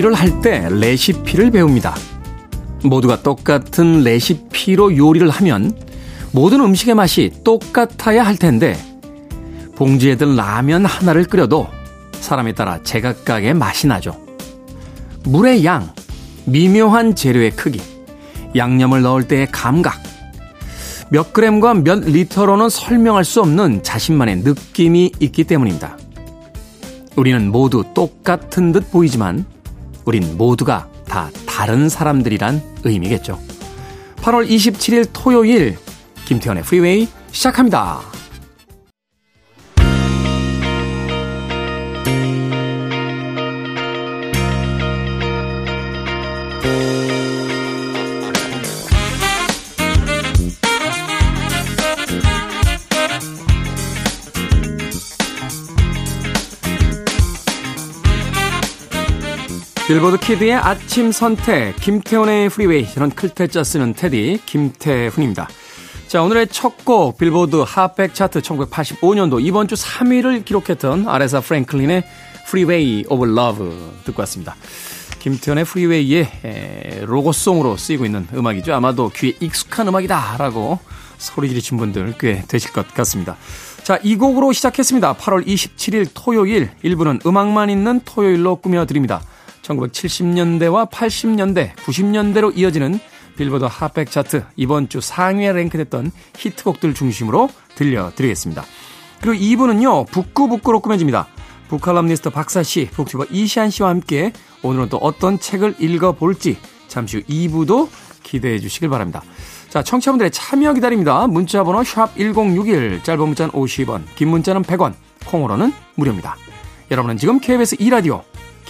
요리를 할 때 레시피를 배웁니다. 모두가 똑같은 레시피로 요리를 하면 모든 음식의 맛이 똑같아야 할 텐데 봉지에 든 라면 하나를 끓여도 사람에 따라 제각각의 맛이 나죠. 물의 양, 미묘한 재료의 크기, 양념을 넣을 때의 감각, 몇 그램과 몇 리터로는 설명할 수 없는 자신만의 느낌이 있기 때문입니다. 우리는 모두 똑같은 듯 보이지만 우린 모두가 다 다른 사람들이란 의미겠죠. 8월 27일 토요일 김태현의 프리웨이 시작합니다. 빌보드 키드의 아침 선택, 김태훈의 프리웨이. 저는 클 태 자 쓰는 태디, 김태훈입니다. 자, 오늘의 첫 곡, 빌보드 핫백 차트 1985년도 이번 주 3위를 기록했던 아레사 프랭클린의 Freeway of Love 듣고 왔습니다. 김태훈의 프리웨이의 로고송으로 쓰이고 있는 음악이죠. 아마도 귀에 익숙한 음악이다라고 소리 지르신 분들 꽤 되실 것 같습니다. 자, 이 곡으로 시작했습니다. 8월 27일 토요일, 1부는 음악만 있는 토요일로 꾸며드립니다. 1970년대와 80년대, 90년대로 이어지는 빌보드 핫백 차트 이번 주 상위에 랭크됐던 히트곡들 중심으로 들려드리겠습니다. 그리고 2부는요, 북구북구로 꾸며집니다. 북칼럼니스트 박사씨, 북튜버 이시안씨와 함께 오늘은 또 어떤 책을 읽어볼지 잠시 후 2부도 기대해 주시길 바랍니다. 자, 청취자분들의 참여 기다립니다. 문자번호 샵1061, 짧은 문자는 50원, 긴 문자는 100원, 콩으로는 무료입니다. 여러분은 지금 KBS 2라디오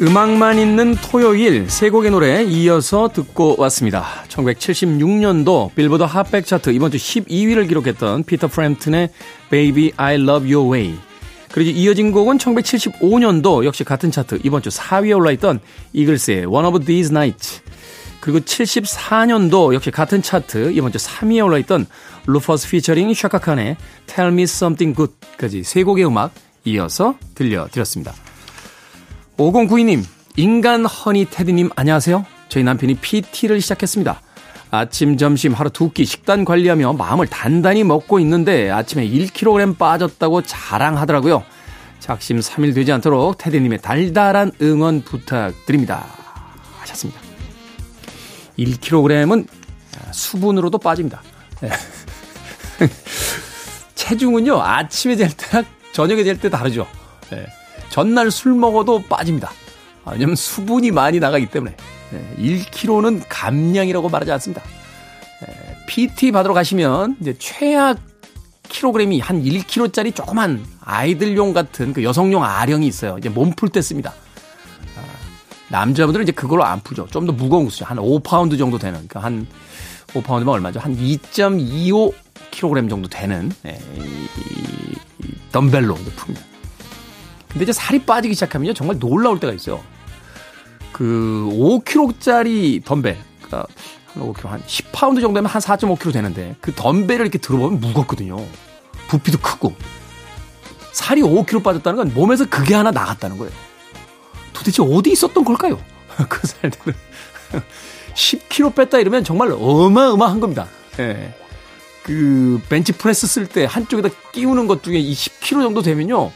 음악만 있는 토요일 세 곡의 노래 이어서 듣고 왔습니다. 1976년도 빌보드 핫백 차트 이번 주 12위를 기록했던 피터 프램튼의 Baby I Love Your Way. 그리고 이어진 곡은 1975년도 역시 같은 차트 이번 주 4위에 올라있던 이글스의 One of These Nights. 그리고 74년도 역시 같은 차트 이번 주 3위에 올라있던 루퍼스 피처링 샤카칸의 Tell Me Something Good까지 세 곡의 음악 이어서 들려드렸습니다. 5092님, 인간 허니 테디님 안녕하세요. 저희 남편이 PT를 시작했습니다. 아침, 점심 하루 두 끼 식단 관리하며 마음을 단단히 먹고 있는데 아침에 1kg 빠졌다고 자랑하더라고요. 작심 3일 되지 않도록 테디님의 달달한 응원 부탁드립니다. 하셨습니다. 1kg은 수분으로도 빠집니다. 네. 체중은요, 아침에 잴 때랑 저녁에 잴 때 다르죠. 네. 전날 술 먹어도 빠집니다. 아, 왜냐면 수분이 많이 나가기 때문에. 1kg는 감량이라고 말하지 않습니다. PT 받으러 가시면 이제 최하 킬로그램이 한 1kg짜리 조그만 아이들용 같은 그 여성용 아령이 있어요. 이제 몸 풀 때 씁니다. 아, 남자분들은 이제 그걸로 안 풀죠. 좀 더 무거운 거 쓰죠. 한 5파운드 정도 되는. 그러니까 한 5파운드면 얼마죠? 한 2.25kg 정도 되는 이 덤벨로 풉니다. 근데 이제 살이 빠지기 시작하면요. 정말 놀라울 때가 있어요. 그 5kg짜리 덤벨. 그러니까 한 5kg, 한 10파운드 정도 되면 한 4.5kg 되는데 그 덤벨을 이렇게 들어보면 무겁거든요. 부피도 크고. 살이 5kg 빠졌다는 건 몸에서 그게 하나 나갔다는 거예요. 도대체 어디 있었던 걸까요? 그 살들은. 10kg 뺐다 이러면 정말 어마어마한 겁니다. 예. 그 벤치 프레스 쓸 때 한쪽에다 끼우는 것 중에 이 10kg 정도 되면요.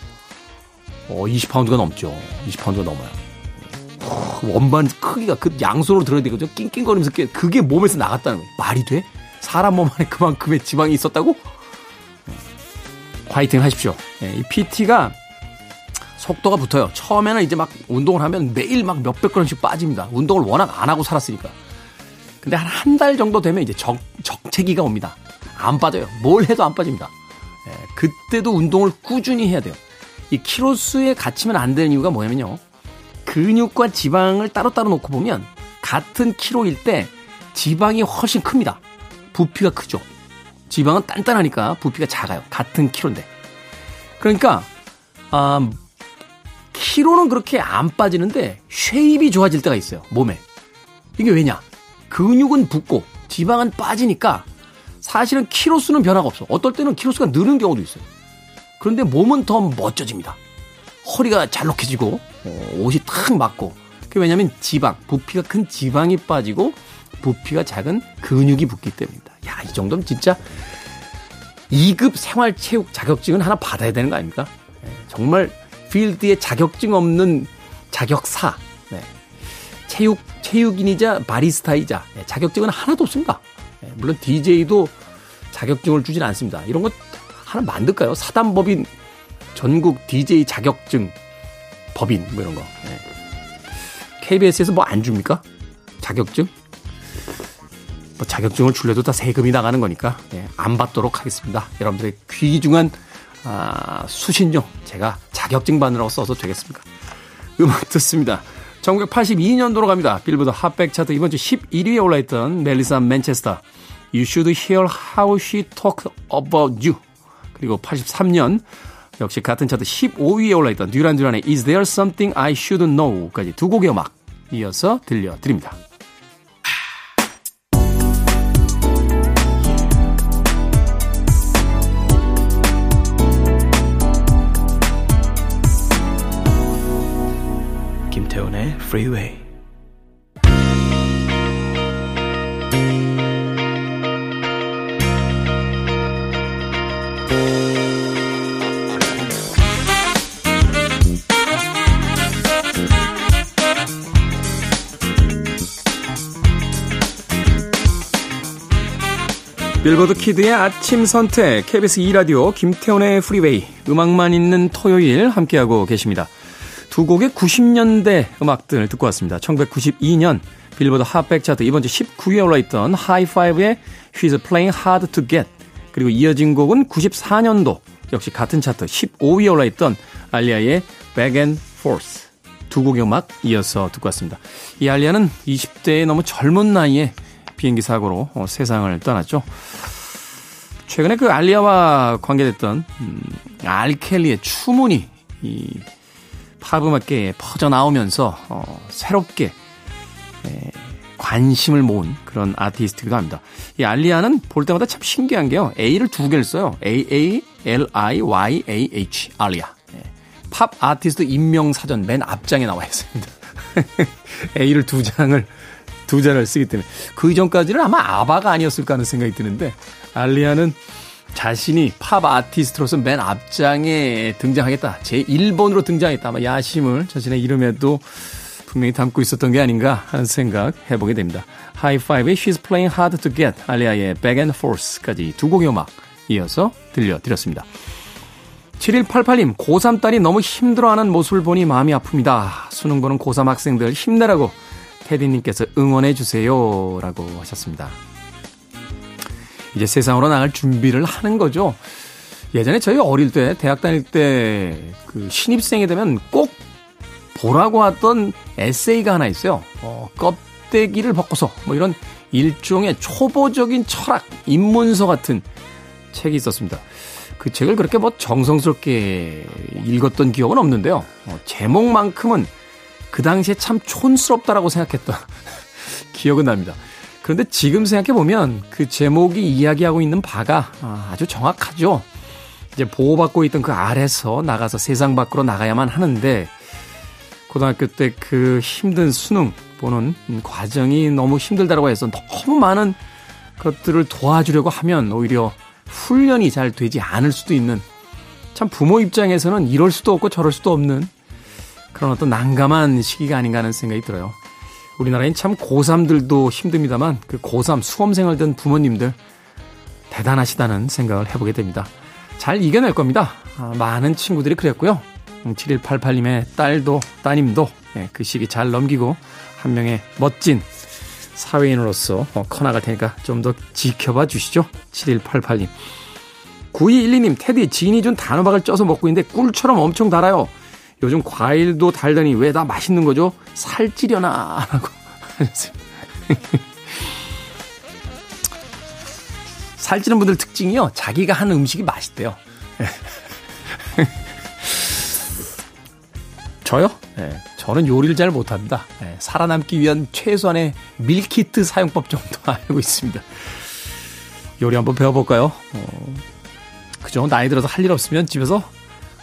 어, 20파운드가 넘죠. 20파운드가 넘어요. 원반 크기가 그 양손으로 들어야 되거든요. 낑낑거리면서 그게 몸에서 나갔다는 거예요. 말이 돼? 사람 몸 안에 그만큼의 지방이 있었다고? 화이팅 하십시오. 예, 이 PT가 속도가 붙어요. 처음에는 이제 막 운동을 하면 매일 막 몇백 그램씩 빠집니다. 운동을 워낙 안 하고 살았으니까. 근데 한 한 달 정도 되면 이제 정, 정체기가 옵니다. 안 빠져요. 뭘 해도 안 빠집니다. 예, 그때도 운동을 꾸준히 해야 돼요. 이 키로수에 갇히면 안 되는 이유가 뭐냐면요. 근육과 지방을 따로따로 놓고 보면 같은 키로일 때 지방이 훨씬 큽니다. 부피가 크죠. 지방은 단단하니까 부피가 작아요. 같은 키로인데. 그러니까 아, 키로는 그렇게 안 빠지는데 shape이 좋아질 때가 있어요. 몸에. 이게 왜냐? 근육은 붙고 지방은 빠지니까 사실은 키로수는 변화가 없어. 어떨 때는 키로수가 느는 경우도 있어요. 그런데 몸은 더 멋져집니다. 허리가 잘록해지고 어, 옷이 탁 맞고. 그게 왜냐면 지방, 부피가 큰 지방이 빠지고 부피가 작은 근육이 붙기 때문입니다. 야, 이 정도면 진짜 2급 생활체육 자격증은 하나 받아야 되는 거 아닙니까? 네, 정말 필드에 자격증 없는 자격사. 네. 체육, 체육인이자 바리스타이자 네, 자격증은 하나도 없습니다. 네, 물론 DJ도 자격증을 주진 않습니다. 이런 거 하나 만들까요? 사단법인 전국 DJ 자격증 법인 뭐 이런 거. 네. KBS에서 뭐 안 줍니까? 자격증? 뭐 자격증을 줄래도 다 세금이 나가는 거니까 예, 안 받도록 하겠습니다. 여러분들의 귀중한 아, 수신료 제가 자격증 받느라고 써서 되겠습니까? 음악 듣습니다. 1982년도로 갑니다. 빌보드 핫백 차트 이번 주 11위에 올라있던 멜리사 맨체스터 You should hear how she talk about you 그리고 83년 역시 같은 차트 15위에 올라있던 듀란 듀란의 Is there something I should know까지 두 곡의 음악 이어서 들려드립니다. 김태훈의 Freeway 빌보드 키드의 아침 선택 KBS 2라디오 김태훈의 프리웨이 음악만 있는 토요일 함께하고 계십니다. 두 곡의 90년대 음악들 듣고 왔습니다. 1992년 빌보드 핫백 차트 이번 주 19위에 올라있던 하이파이브의 She's Playing Hard to Get 그리고 이어진 곡은 94년도 역시 같은 차트 15위에 올라있던 알리아의 Back and Forth 두 곡의 음악 이어서 듣고 왔습니다. 이 알리아는 20대의 너무 젊은 나이에 비행기 사고로 어, 세상을 떠났죠. 최근에 그 알리아와 관계됐던 음, 알켈리의 추문이 이 팝 음악계에 퍼져 나오면서 어, 새롭게 에, 관심을 모은 그런 아티스트기도 합니다. 이 알리아는 볼 때마다 참 신기한 게요. A를 두 개를 써요. A A L I Y A H 알리아. 예. 팝 아티스트 임명 사전 맨 앞장에 나와 있습니다. A를 두 장을 두 자를 쓰기 때문에 그 이전까지는 아마 아바가 아니었을까 하는 생각이 드는데 알리아는 자신이 팝 아티스트로서 맨 앞장에 등장하겠다. 제 1번으로 등장했다. 아마 야심을 자신의 이름에도 분명히 담고 있었던 게 아닌가 하는 생각 해보게 됩니다. 하이파이브의 She's Playing Hard to Get, 알리아의 Back and Forth까지 두 곡의 음악 이어서 들려드렸습니다. 7188님, 고3 딸이 너무 힘들어하는 모습을 보니 마음이 아픕니다. 수능 보는 고3 학생들 힘내라고 테디님께서 응원해주세요. 라고 하셨습니다. 이제 세상으로 나갈 준비를 하는 거죠. 예전에 저희 어릴 때, 대학 다닐 때, 그 신입생이 되면 꼭 보라고 하던 에세이가 하나 있어요. 어, 껍데기를 벗고서, 뭐 이런 일종의 초보적인 철학, 입문서 같은 책이 있었습니다. 그 책을 그렇게 뭐 정성스럽게 읽었던 기억은 없는데요. 어, 제목만큼은 그 당시에 참 촌스럽다라고 생각했던 기억은 납니다. 그런데 지금 생각해보면 그 제목이 이야기하고 있는 바가 아, 아주 정확하죠. 이제 보호받고 있던 그 아래서 나가서 세상 밖으로 나가야만 하는데 고등학교 때 그 힘든 수능 보는 과정이 너무 힘들다고 해서 너무 많은 것들을 도와주려고 하면 오히려 훈련이 잘 되지 않을 수도 있는 참 부모 입장에서는 이럴 수도 없고 저럴 수도 없는 그런 어떤 난감한 시기가 아닌가 하는 생각이 들어요. 우리나라엔 참 고3들도 힘듭니다만 그 고3 수험생을 든 부모님들 대단하시다는 생각을 해보게 됩니다. 잘 이겨낼 겁니다. 아, 많은 친구들이 그랬고요. 7188님의 음, 딸도 따님도 예, 그 시기 잘 넘기고 한 명의 멋진 사회인으로서 어, 커나갈 테니까 좀 더 지켜봐 주시죠. 7188님. 9212님, 테디 지인이 준 단호박을 쪄서 먹고 있는데 꿀처럼 엄청 달아요. 요즘 과일도 달더니 왜 다 맛있는 거죠? 살찌려나? 라고 하셨습니다. 살찌는 분들 특징이요. 자기가 하는 음식이 맛있대요. 저요? 네, 저는 요리를 잘 못합니다. 네, 살아남기 위한 최소한의 밀키트 사용법 정도 알고 있습니다. 요리 한번 배워볼까요? 어, 그죠? 나이 들어서 할 일 없으면 집에서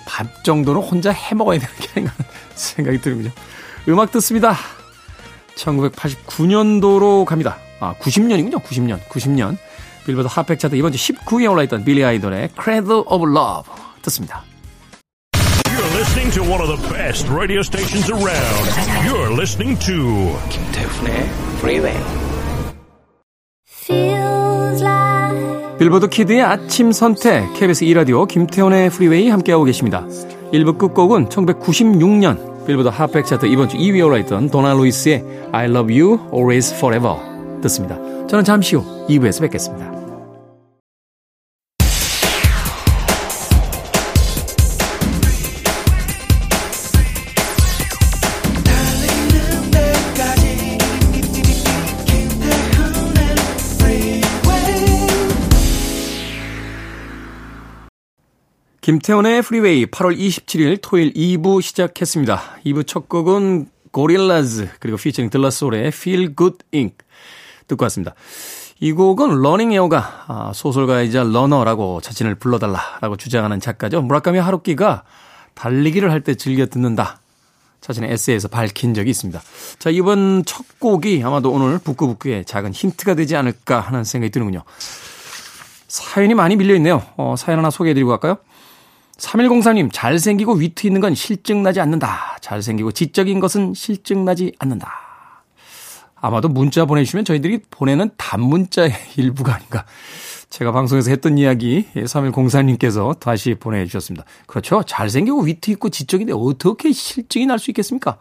밥 정도는 혼자 해 먹어야 되는 게 아닌가 생각이 들군요. 음악 듣습니다. 1989년도로 갑니다. 아, 90년이군요. 90년. 90년. 빌보드 핫팩 차트 이번 주 19위에 올라있던 빌리 아이돌의 Cradle of Love 듣습니다. You're listening to one of the best radio stations around. You're listening to 김태훈의 Freeway. 빌보드 키드의 아침 선택 KBS 2라디오 김태훈의 프리웨이 함께하고 계십니다. 1부 끝곡은 1996년 빌보드 핫백 차트 이번 주 2위에 올라있던 도나 루이스의 I love you always forever 듣습니다. 저는 잠시 후 2부에서 뵙겠습니다. 김태훈의 프리웨이 8월 27일 토요일 2부 시작했습니다. 2부 첫 곡은 고릴라즈 그리고 피처링 De La Soul의 Feel Good Inc. 듣고 왔습니다. 이 곡은 러닝 에어가 아, 소설가이자 러너라고 자신을 불러달라라고 주장하는 작가죠. 무라카미 하루키가 달리기를 할 때 즐겨 듣는다. 자신의 에세이에서 밝힌 적이 있습니다. 자, 이번 첫 곡이 아마도 오늘 북구북구의 작은 힌트가 되지 않을까 하는 생각이 드는군요. 사연이 많이 밀려있네요. 어, 사연 하나 소개해드리고 갈까요? 3104님, 잘생기고 위트 있는 건 실증나지 않는다. 잘생기고 지적인 것은 실증나지 않는다. 아마도 문자 보내주시면 저희들이 보내는 단문자의 일부가 아닌가. 제가 방송에서 했던 이야기 3104님께서 다시 보내주셨습니다. 그렇죠. 잘생기고 위트 있고 지적인데 어떻게 실증이 날 수 있겠습니까?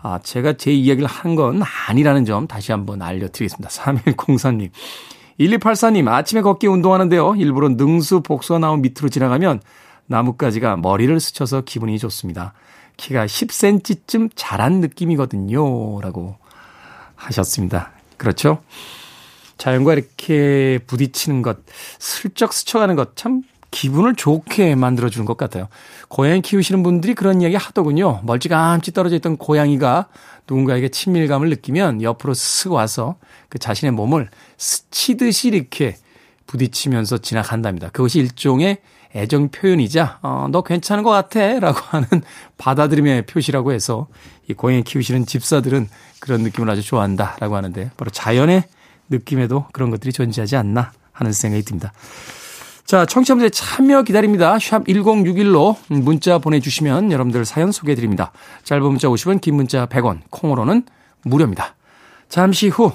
아, 제가 제 이야기를 한 건 아니라는 점 다시 한번 알려드리겠습니다. 3104님. 1284님, 아침에 걷기 운동하는데요. 일부러 능수 복수가 나온 밑으로 지나가면 나뭇가지가 머리를 스쳐서 기분이 좋습니다. 키가 10cm쯤 자란 느낌이거든요. 라고 하셨습니다. 그렇죠? 자연과 이렇게 부딪히는 것, 슬쩍 스쳐가는 것, 참 기분을 좋게 만들어주는 것 같아요. 고양이 키우시는 분들이 그런 이야기 하더군요. 멀찌감치 떨어져 있던 고양이가 누군가에게 친밀감을 느끼면 옆으로 쓱 와서 그 자신의 몸을 스치듯이 이렇게 부딪히면서 지나간답니다. 그것이 일종의 애정 표현이자 어, 너 괜찮은 것 같아 라고 하는 받아들임의 표시라고 해서 이 고양이 키우시는 집사들은 그런 느낌을 아주 좋아한다 라고 하는데 바로 자연의 느낌에도 그런 것들이 존재하지 않나 하는 생각이 듭니다. 자, 청취자분들의 참여 기다립니다. 샵 1061로 문자 보내주시면 여러분들 사연 소개해드립니다. 짧은 문자 50원, 긴 문자 100원, 콩으로는 무료입니다. 잠시 후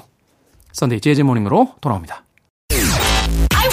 썬데이 재즈 모닝으로 돌아옵니다. I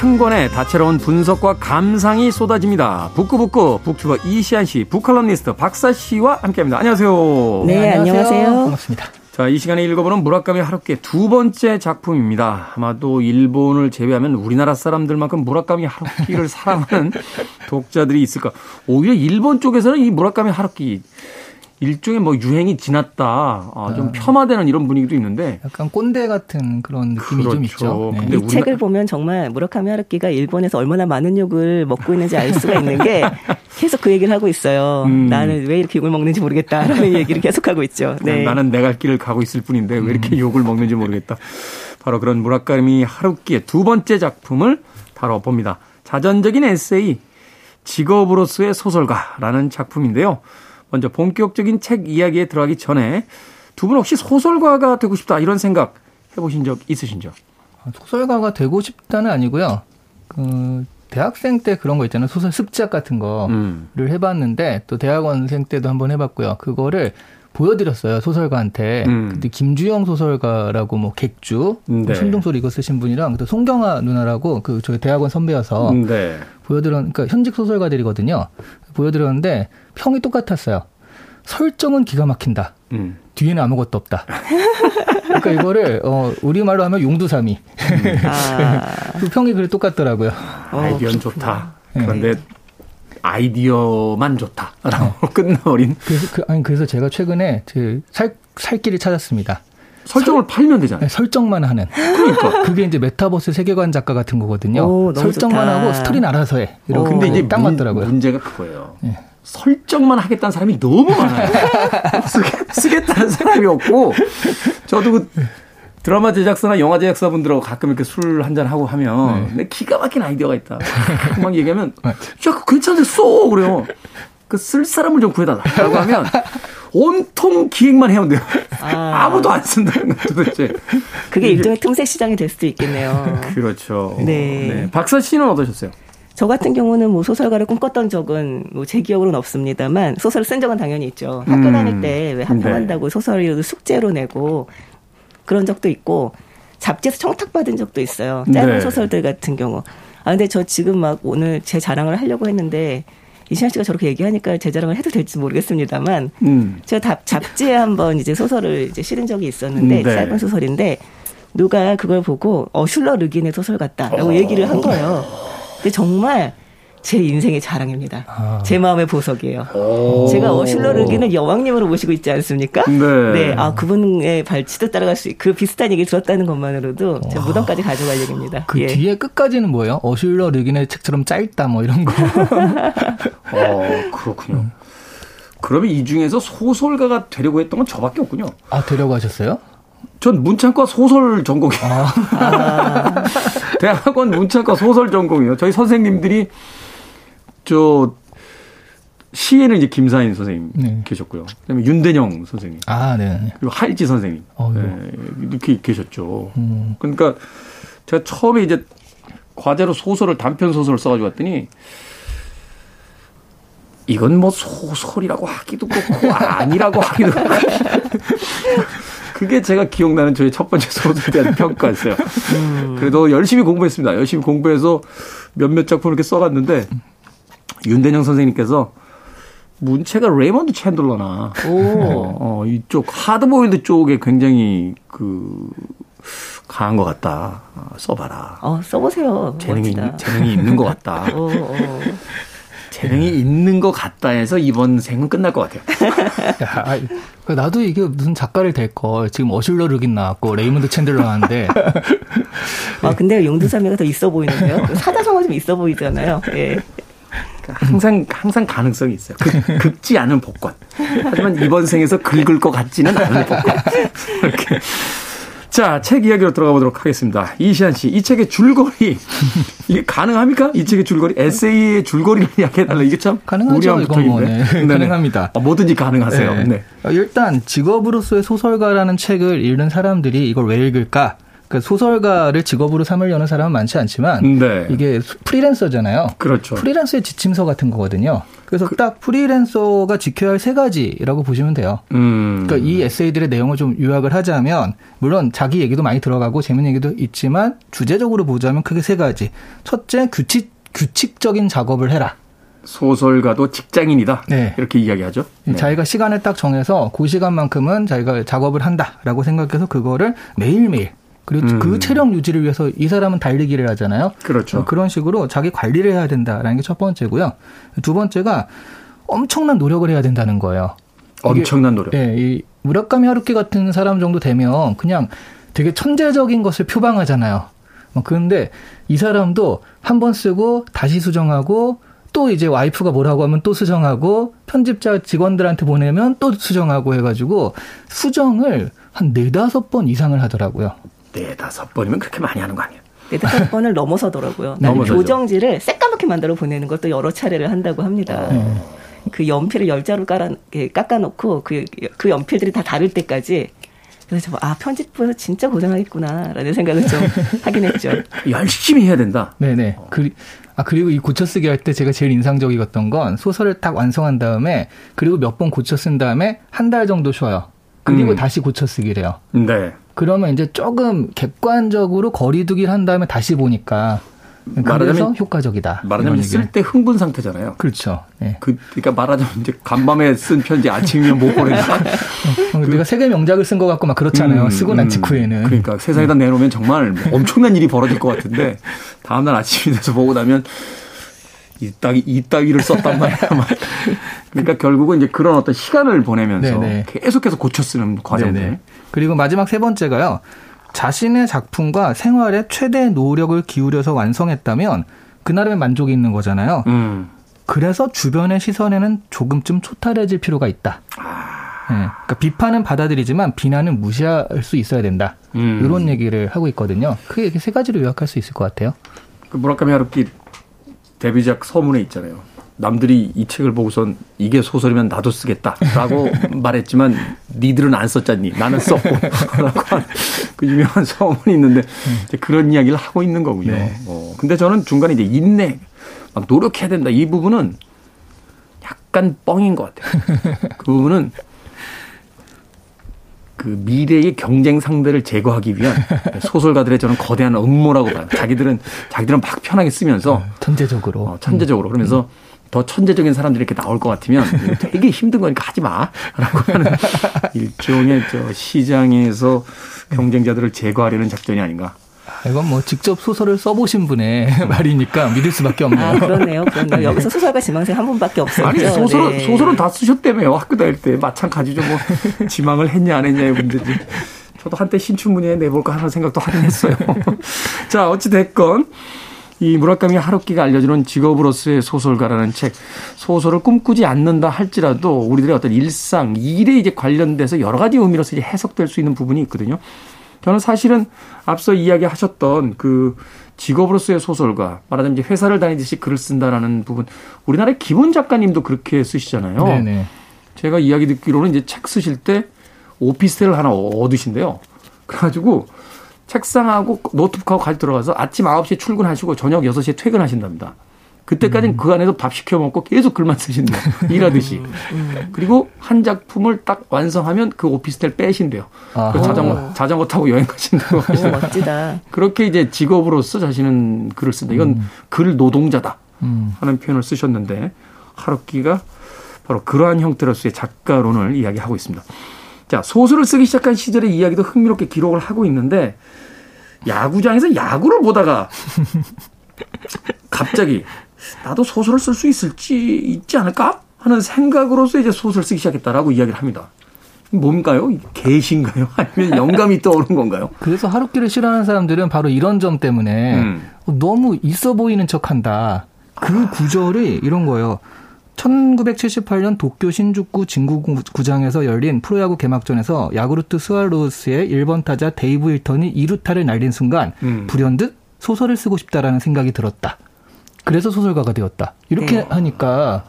한 권에 다채로운 분석과 감상이 쏟아집니다. 북구북구 북튜버 이시안 씨, 북칼럼니스트 박사 씨와 함께합니다. 안녕하세요. 네, 네 안녕하세요. 반갑습니다. 자, 이 시간에 읽어보는 무라카미 하루키의 두 번째 작품입니다. 아마도 일본을 제외하면 우리나라 사람들만큼 무라카미 하루키를 사랑하는 독자들이 있을까. 오히려 일본 쪽에서는 이 무라카미 하루키 일종의 뭐 유행이 지났다, 아, 좀 아. 폄하되는 이런 분위기도 있는데 약간 꼰대 같은 그런 느낌이 그렇죠. 좀 있죠. 네. 이 우리나... 책을 보면 정말 무라카미 하루키가 일본에서 얼마나 많은 욕을 먹고 있는지 알 수가 있는 게 계속 그 얘기를 하고 있어요. 음. 나는 왜 이렇게 욕을 먹는지 모르겠다라는 얘기를 계속 하고 있죠. 네. 나는 내 갈 길을 가고 있을 뿐인데 왜 이렇게 음. 욕을 먹는지 모르겠다. 바로 그런 무라카미 하루키의 두 번째 작품을 다뤄봅니다. 자전적인 에세이 직업으로서의 소설가라는 작품인데요. 먼저 본격적인 책 이야기에 들어가기 전에 두 분 혹시 소설가가 되고 싶다 이런 생각 해보신 적 있으신죠? 아, 소설가가 되고 싶다는 아니고요. 그 대학생 때 그런 거 있잖아요. 소설 습작 같은 거를 음. 해봤는데 또 대학원생 때도 한번 해봤고요. 그거를 보여드렸어요 소설가한테. 음. 근데 김주영 소설가라고 뭐 객주, 네. 순둥소리 이거 쓰신 분이랑 또 송경아 누나라고 그 저희 대학원 선배여서 네. 보여드렸, 그러니까 현직 소설가들이거든요. 보여드렸는데 평이 똑같았어요. 설정은 기가 막힌다. 음. 뒤에는 아무것도 없다. 그러니까 이거를 어 우리말로 하면 용두삼이. 아, 그 평이 그래 똑같더라고요. 아이디어는 좋다. 네. 그런데 아이디어만 좋다. 라고 끝나버린 그래서 그, 아니 그래서 제가 최근에 그살 살 길을 찾았습니다. 설정을 팔면 되잖아요. 네, 설정만 하는. 그러니까. 그게 이제 메타버스 세계관 작가 같은 거거든요. 오, 설정만 좋다. 하고 스토리는 알아서 해. 이런 근데 이제 딱 문, 맞더라고요. 문제가 그거예요. 예. 설정만 하겠다는 사람이 너무 많아요. 쓰, 겠다는 사람이 없고 저도 그 드라마 제작사나 영화 제작사분들하고 가끔 이렇게 술 한잔 하고 하면 근데 기가 막힌 아이디어가 있다. 막 얘기하면 네. 야 그거 괜찮은데 써 그래요. 그 쓸 사람을 좀 구해달라라고 하면 온통 기획만 해온대요. 아. 아무도 안 쓴다는 거 도대체. 그게 일종의 틈새 시장이 될 수도 있겠네요. 그렇죠. 네. 박사 씨는 어떠셨어요? 저 같은 경우는 뭐 소설가를 꿈꿨던 적은 뭐 제 기억으로는 없습니다만 소설을 쓴 적은 당연히 있죠. 학교 음. 다닐 때 왜 합평한다고 소설을 숙제로 내고 그런 적도 있고 잡지에서 청탁받은 적도 있어요. 짧은 네. 소설들 같은 경우. 아 근데 저 지금 막 오늘 제 자랑을 하려고 했는데 이시안 씨가 저렇게 얘기하니까 제 자랑을 해도 될지 모르겠습니다만 음. 제가 답- 잡지에 한번 이제 소설을 이제 실은 적이 있었는데 음, 네. 짧은 소설인데 누가 그걸 보고 어 슐러 르긴의 소설 같다라고 얘기를 한 거예요. 근데 정말 제 인생의 자랑입니다. 아. 제 마음의 보석이에요. 오. 제가 어슐러 르긴을 여왕님으로 모시고 있지 않습니까? 네. 아 그분의 발치도 따라갈 수, 있- 그 비슷한 얘기 들었다는 것만으로도 제 무덤까지 가져갈 얘기입니다. 그 예. 뒤에 끝까지는 뭐예요? 어슐러 르긴의 책처럼 짧다 뭐 이런 거. 어, 그렇군요. 그러면 이 중에서 소설가가 되려고 했던 건 저밖에 없군요. 아 되려고 하셨어요? 전 문창과 소설 전공이에요. 아. 대학원 문창과 소설 전공이에요. 저희 선생님들이 저 시에는 이제 김사인 선생님 네. 계셨고요. 그다음에 윤대영 선생님 아 네. 그리고 하일지 선생님 어휴. 네, 이렇게 계셨죠. 음. 그러니까 제가 처음에 이제 과제로 소설을 단편 소설을 써가지고 왔더니 이건 뭐 소설이라고 하기도 그렇고 아니라고 하기도 그렇고 그게 제가 기억나는 저의 첫 번째 소설에 대한 평가였어요. 그래도 열심히 공부했습니다. 열심히 공부해서 몇몇 작품을 이렇게 써갔는데 윤대영 선생님께서 문체가 레이먼드 챈들러나 어, 어, 이쪽 하드보일드 쪽에 굉장히 그 강한 것 같다. 어, 써봐라. 어, 써보세요. 재능이 멋지다. 재능이 있는 것 같다. 어, 어. 재능이 있는 것 같다 해서 이번 생은 끝날 것 같아요. 야, 아이, 그 나도 이게 무슨 작가를 될 걸. 지금 어슐러 르 귄 나왔고 레이먼드 챈들러 나왔는데 아, 근데 용두사미가 더 있어 보이는데요? 사자성어 좀 있어 보이잖아요. 예. 그러니까 항상 항상 가능성이 있어요. 긁, 긁지 않은 복권. 하지만 이번 생에서 긁을 것 같지는 않은 복권. 이렇게. 자, 책 이야기로 들어가 보도록 하겠습니다. 이시안 씨, 이 책의 줄거리 이게 가능합니까? 이 책의 줄거리, 에세이의 줄거리를 이야기해달라. 이게 참 가능하죠, 이건 뭐. 네. 가능합니다. 어, 뭐든지 가능하세요. 네. 네. 어, 일단 직업으로서의 소설가라는 책을 읽는 사람들이 이걸 왜 읽을까? 그러니까 소설가를 직업으로 삼으려는 사람은 많지 않지만 네. 이게 수- 프리랜서잖아요. 그렇죠. 프리랜서의 지침서 같은 거거든요. 그래서 딱 프리랜서가 지켜야 할 세 가지라고 보시면 돼요. 음. 그러니까 이 에세이들의 내용을 좀 요약을 하자면 물론 자기 얘기도 많이 들어가고 재밌는 얘기도 있지만 주제적으로 보자면 크게 세 가지. 첫째 규칙 규칙적인 작업을 해라. 소설가도 직장인이다. 네. 이렇게 이야기하죠. 네. 자기가 시간을 딱 정해서 그 시간만큼은 자기가 작업을 한다라고 생각해서 그거를 매일매일 그리고 음. 그 체력 유지를 위해서 이 사람은 달리기를 하잖아요. 그렇죠. 어, 그런 식으로 자기 관리를 해야 된다라는 게 첫 번째고요. 두 번째가 엄청난 노력을 해야 된다는 거예요. 엄청난 노력. 예, 이 무라카미 하루키 같은 사람 정도 되면 그냥 되게 천재적인 것을 표방하잖아요. 어, 그런데 이 사람도 한 번 쓰고 다시 수정하고 또 이제 와이프가 뭐라고 하면 또 수정하고 편집자 직원들한테 보내면 또 수정하고 해가지고 수정을 한 네다섯 번 이상을 하더라고요. 네 다섯 번이면 그렇게 많이 하는 거 아니에요? 네다섯 번을 넘어서더라고요. 나는 넘어서죠. 교정지를 새까맣게 만들어 보내는 것도 여러 차례를 한다고 합니다. 그 연필을 열자로 깔아, 이렇게 깎아놓고 그, 그 연필들이 다 다를 때까지 그래서 아 편집부에서 진짜 고생하겠구나라는 생각을 좀 하긴 했죠. 열심히 해야 된다. 네네. 그, 아 그리고 이 고쳐 쓰기 할 때 제가 제일 인상적이었던 건 소설을 딱 완성한 다음에 그리고 몇 번 고쳐 쓴 다음에 한 달 정도 쉬어요. 그리고 음. 다시 고쳐 쓰기래요. 네. 그러면 이제 조금 객관적으로 거리두기를 한 다음에 다시 보니까 말하자면- 효과적이다. 말하자면. 쓸 때 흥분 상태잖아요. 그렇죠. 예. 그, 그러니까 말하자면 이제 간밤에 쓴 편지 아침이면 못 보내니까. 어, 내가 세계 명작을 쓴 것 같고 막 그렇잖아요. 음, 쓰고 난 음. 직후에는. 그러니까 세상에다 내놓으면 정말 엄청난 일이 벌어질 것 같은데 다음날 아침이 돼서 보고 나면 이 따위 이 따위를 썼단 말이야. 막. 그러니까 결국은 이제 그런 어떤 시간을 보내면서 네네. 계속해서 고쳐 쓰는 과정들. 네네. 그리고 마지막 세 번째가요. 자신의 작품과 생활에 최대 노력을 기울여서 완성했다면 그나름의 만족이 있는 거잖아요. 음. 그래서 주변의 시선에는 조금쯤 초탈해질 필요가 있다. 예, 그러니까 비판은 받아들이지만 비난은 무시할 수 있어야 된다. 음. 이런 얘기를 하고 있거든요. 크게 이렇게 세 가지로 요약할 수 있을 것 같아요. 그 무라카미 하루키 데뷔작 서문에 있잖아요. 남들이 이 책을 보고선 이게 소설이면 나도 쓰겠다라고 말했지만 니들은 안 썼잖니 나는 썼고 라고 한그 유명한 서문이 있는데 이제 그런 이야기를 하고 있는 거군요. 네. 어, 근데 저는 중간에 이제 인내 막 노력해야 된다 이 부분은 약간 뻥인 것 같아요. 그 부분은 그 미래의 경쟁 상대를 제거하기 위한 소설가들의 저는 거대한 음모라고 봐요. 자기들은 자기들은 막 편하게 쓰면서 전제적으로. 어, 천재적으로 그러면서 더 천재적인 사람들이 이렇게 나올 것 같으면 되게 힘든 거니까 하지 마라고 하는 일종의 저 시장에서 경쟁자들을 제거하려는 작전이 아닌가. 아, 이건 뭐 직접 소설을 써보신 분의 말이니까 믿을 수밖에 없네요. 아 그러네요, 그러네요. 여기서 소설가 지망생 한 분밖에 없어요. 아니 소설은 네. 소설은 다 쓰셨다며요 학교 다닐 때 마찬가지죠 뭐 지망을 했냐 안 했냐의 문제지. 저도 한때 신춘문예에 내볼까 하는 생각도 하긴 했어요. 자 어찌 됐건 이 무라카미 하루키가 알려주는 직업으로서의 소설가라는 책 소설을 꿈꾸지 않는다 할지라도 우리들의 어떤 일상 일에 이제 관련돼서 여러 가지 의미로서 이제 해석될 수 있는 부분이 있거든요. 저는 사실은 앞서 이야기하셨던 그 직업으로서의 소설가 말하자면 이제 회사를 다니듯이 글을 쓴다라는 부분 우리나라의 김원 작가님도 그렇게 쓰시잖아요. 네네. 제가 이야기 듣기로는 이제 책 쓰실 때 오피스텔을 하나 얻으신대요. 그래가지고 책상하고 노트북하고 같이 들어가서 아침 9시에 출근하시고 저녁 6시에 퇴근하신답니다. 그때까지는 그 안에서 밥 시켜 먹고 계속 글만 쓰신대요. 일하듯이. 그리고 한 작품을 딱 완성하면 그 오피스텔 빼신대요. 그 자전거, 자전거 타고 여행 가신다고 오, 하시죠. 멋지다. 그렇게 이제 직업으로서 자신은 글을 쓴다. 이건 글 노동자다. 음. 하는 표현을 쓰셨는데 하루키가 바로 그러한 형태로서의 작가론을 이야기하고 있습니다. 자, 소설을 쓰기 시작한 시절의 이야기도 흥미롭게 기록을 하고 있는데 야구장에서 야구를 보다가 갑자기 나도 소설을 쓸 수 있을지 있지 않을까 하는 생각으로서 이제 소설을 쓰기 시작했다라고 이야기를 합니다. 뭔가요? 개신가요? 아니면 영감이 떠오른 건가요? 그래서 하루키를 싫어하는 사람들은 바로 이런 점 때문에 음. 너무 있어 보이는 척한다. 그 구절이 이런 거예요. 1978년 도쿄 신주쿠 진구구장에서 열린 프로야구 개막전에서 야쿠르트 스왈로스의 1번 타자 데이브 힐턴이 2루타를 날린 순간 음. 불현듯 소설을 쓰고 싶다라는 생각이 들었다. 그래서 소설가가 되었다. 이렇게 네. 하니까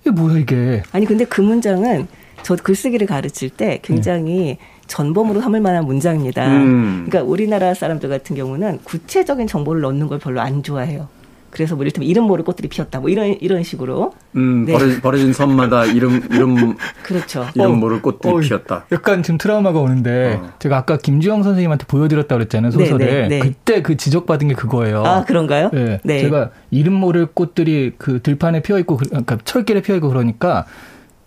이게 뭐야 이게? 아니 근데 그 문장은 저 글쓰기를 가르칠 때 굉장히 전범으로 삼을 만한 문장입니다. 음. 그러니까 우리나라 사람들 같은 경우는 구체적인 정보를 넣는 걸 별로 안 좋아해요. 그래서 뭐 이를테면 이름 모를 꽃들이 피었다. 뭐 이런 이런 식으로. 음, 네. 버려진, 버려진 섬마다 이름 이름 그렇죠. 이름 어, 모를 꽃들이 어, 피었다. 약간 지금 트라우마가 오는데 어. 제가 아까 김주영 선생님한테 보여드렸다 그랬잖아요 네, 소설을 네, 네. 그때 그 지적받은 게 그거예요. 아 그런가요? 네, 네. 제가 이름 모를 꽃들이 그 들판에 피어 있고 그러니까 철길에 피어 있고 그러니까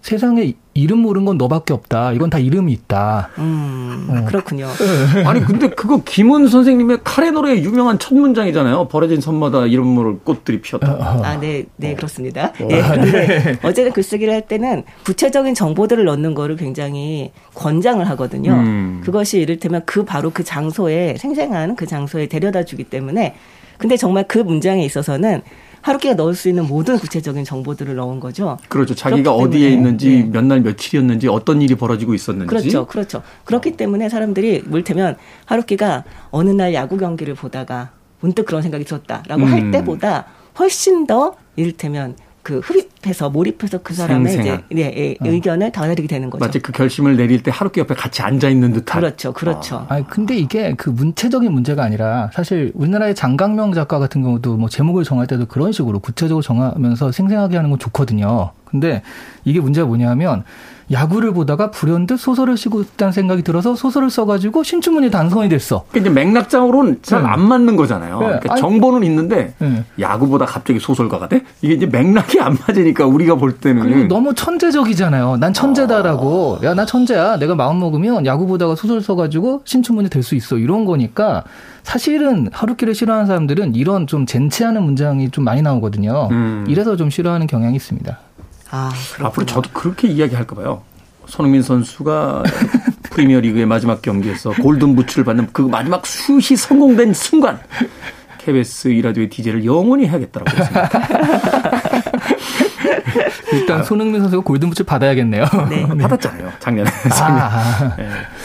세상에 이름 모르는 건 너밖에 없다. 이건 다 이름이 있다. 음 어. 그렇군요. 아니 근데 그거 김훈 선생님의 카레 노래의 유명한 첫 문장이잖아요. 버려진 섬마다 이름 모를 꽃들이 피었다. 어. 아, 네, 네, 그렇습니다. 예, 근데 어제는 글쓰기를 할 때는 구체적인 정보들을 넣는 거를 굉장히 권장을 하거든요. 음. 그것이 이를테면 그 바로 그 장소에 생생한 그 장소에 데려다 주기 때문에 근데 정말 그 문장에 있어서는 하루키가 넣을 수 있는 모든 구체적인 정보들을 넣은 거죠. 그렇죠. 자기가 어디에 있는지 네. 몇날 며칠이었는지 어떤 일이 벌어지고 있었는지. 그렇죠, 그렇죠. 그렇기 때문에 사람들이 물테면 하루키가 어느 날 야구 경기를 보다가 문득 그런 생각이 들었다라고 음. 할 때보다 훨씬 더 이를테면 그 흡입해서 몰입해서 그 사람의 생생한. 이제 네, 예, 의견을 다르게 되는 거죠. 마치 그 결심을 내릴 때 하루키 옆에 같이 앉아 있는 듯한. 그렇죠, 그렇죠. 아니 근데 이게 그 문체적인 문제가 아니라 사실 우리나라의 장강명 작가 같은 경우도 뭐 제목을 정할 때도 그런 식으로 구체적으로 정하면서 생생하게 하는 건 좋거든요. 근데 이게 문제가 뭐냐면 야구를 보다가 불현듯 소설을 쓰고 싶다는 생각이 들어서 소설을 써가지고 신춘문예 단성이 됐어. 그러니까 이제 맥락상으로는 잘 네. 안 맞는 거잖아요. 네. 그러니까 아니- 정보는 있는데 네. 야구보다 갑자기 소설가가 돼? 이게 이제 맥락이 안 맞으니까 우리가 볼 때는 너무 천재적이잖아요. 난 천재다라고. 야, 나 천재야. 내가 마음 먹으면 야구 보다가 소설 써가지고 신춘문예 될 수 있어. 이런 거니까 사실은 하루키를 싫어하는 사람들은 이런 좀 젠체하는 문장이 좀 많이 나오거든요. 음. 이래서 좀 싫어하는 경향이 있습니다. 아, 그렇구나. 앞으로 저도 그렇게 이야기할까 봐요. 손흥민 선수가 프리미어 리그의 마지막 경기에서 골든 부츠를 받는 그 마지막 슛이 성공된 순간 KBS 이라디오의 DJ를 영원히 해야겠다라고 했습니다. 일단 손흥민 선수가 골든부츠 받아야겠네요. 네. 받았잖아요. 작년에. 아,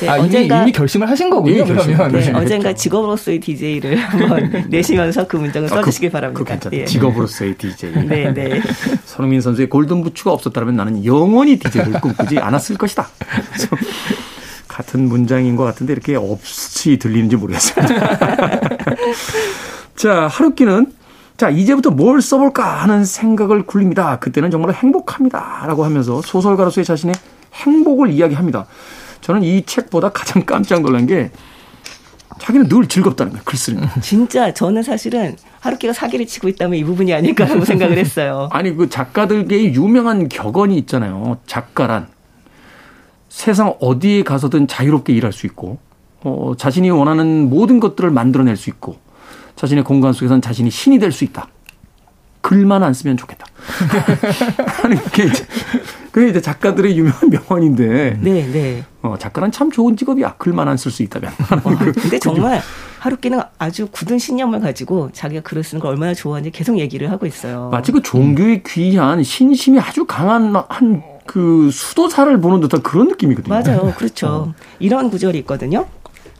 네, 아, 이미, 언젠가 이미 결심을 하신 거군요. 이미 결심. 그러면. 네, 네. 언젠가 직업으로서의 DJ를 한번 내시면서 그 문장을 아, 써주시길 그- 바랍니다. 괜찮다. 예. 직업으로서의 DJ. 네, 네. 손흥민 선수의 골든 부츠가 없었다면 나는 영원히 DJ를 꿈꾸지 않았을 것이다. 같은 문장인 것 같은데 이렇게 없이 들리는지 모르겠습니다. 자, 하루키는 자, 이제부터 뭘 써볼까 하는 생각을 굴립니다. 그때는 정말 행복합니다. 라고 하면서 소설가로서의 자신의 행복을 이야기합니다. 저는 이 책보다 가장 깜짝 놀란 게 자기는 늘 즐겁다는 거예요. 글 쓰는 게. 진짜 저는 사실은 하루키가 사기를 치고 있다면 이 부분이 아닐까라고 생각을 했어요. 아니 그 작가들계의 유명한 격언이 있잖아요. 작가란 세상 어디에 가서든 자유롭게 일할 수 있고 어, 자신이 원하는 모든 것들을 만들어낼 수 있고 자신의 공간 속에서는 자신이 신이 될 수 있다. 글만 안 쓰면 좋겠다. 아니 그게 이제 그게 이제 작가들의 유명한 명언인데 네, 네. 어, 작가는 참 좋은 직업이야. 글만 안 쓸 수 있다면. 와, 근데 정말 하루키는 아주 굳은 신념을 가지고 자기가 글을 쓰는 걸 얼마나 좋아하는지 계속 얘기를 하고 있어요. 마치 그 종교에 귀한 신심이 아주 강한 한 그 수도사를 보는 듯한 그런 느낌이거든요. 맞아요. 그렇죠. 이런 구절이 있거든요.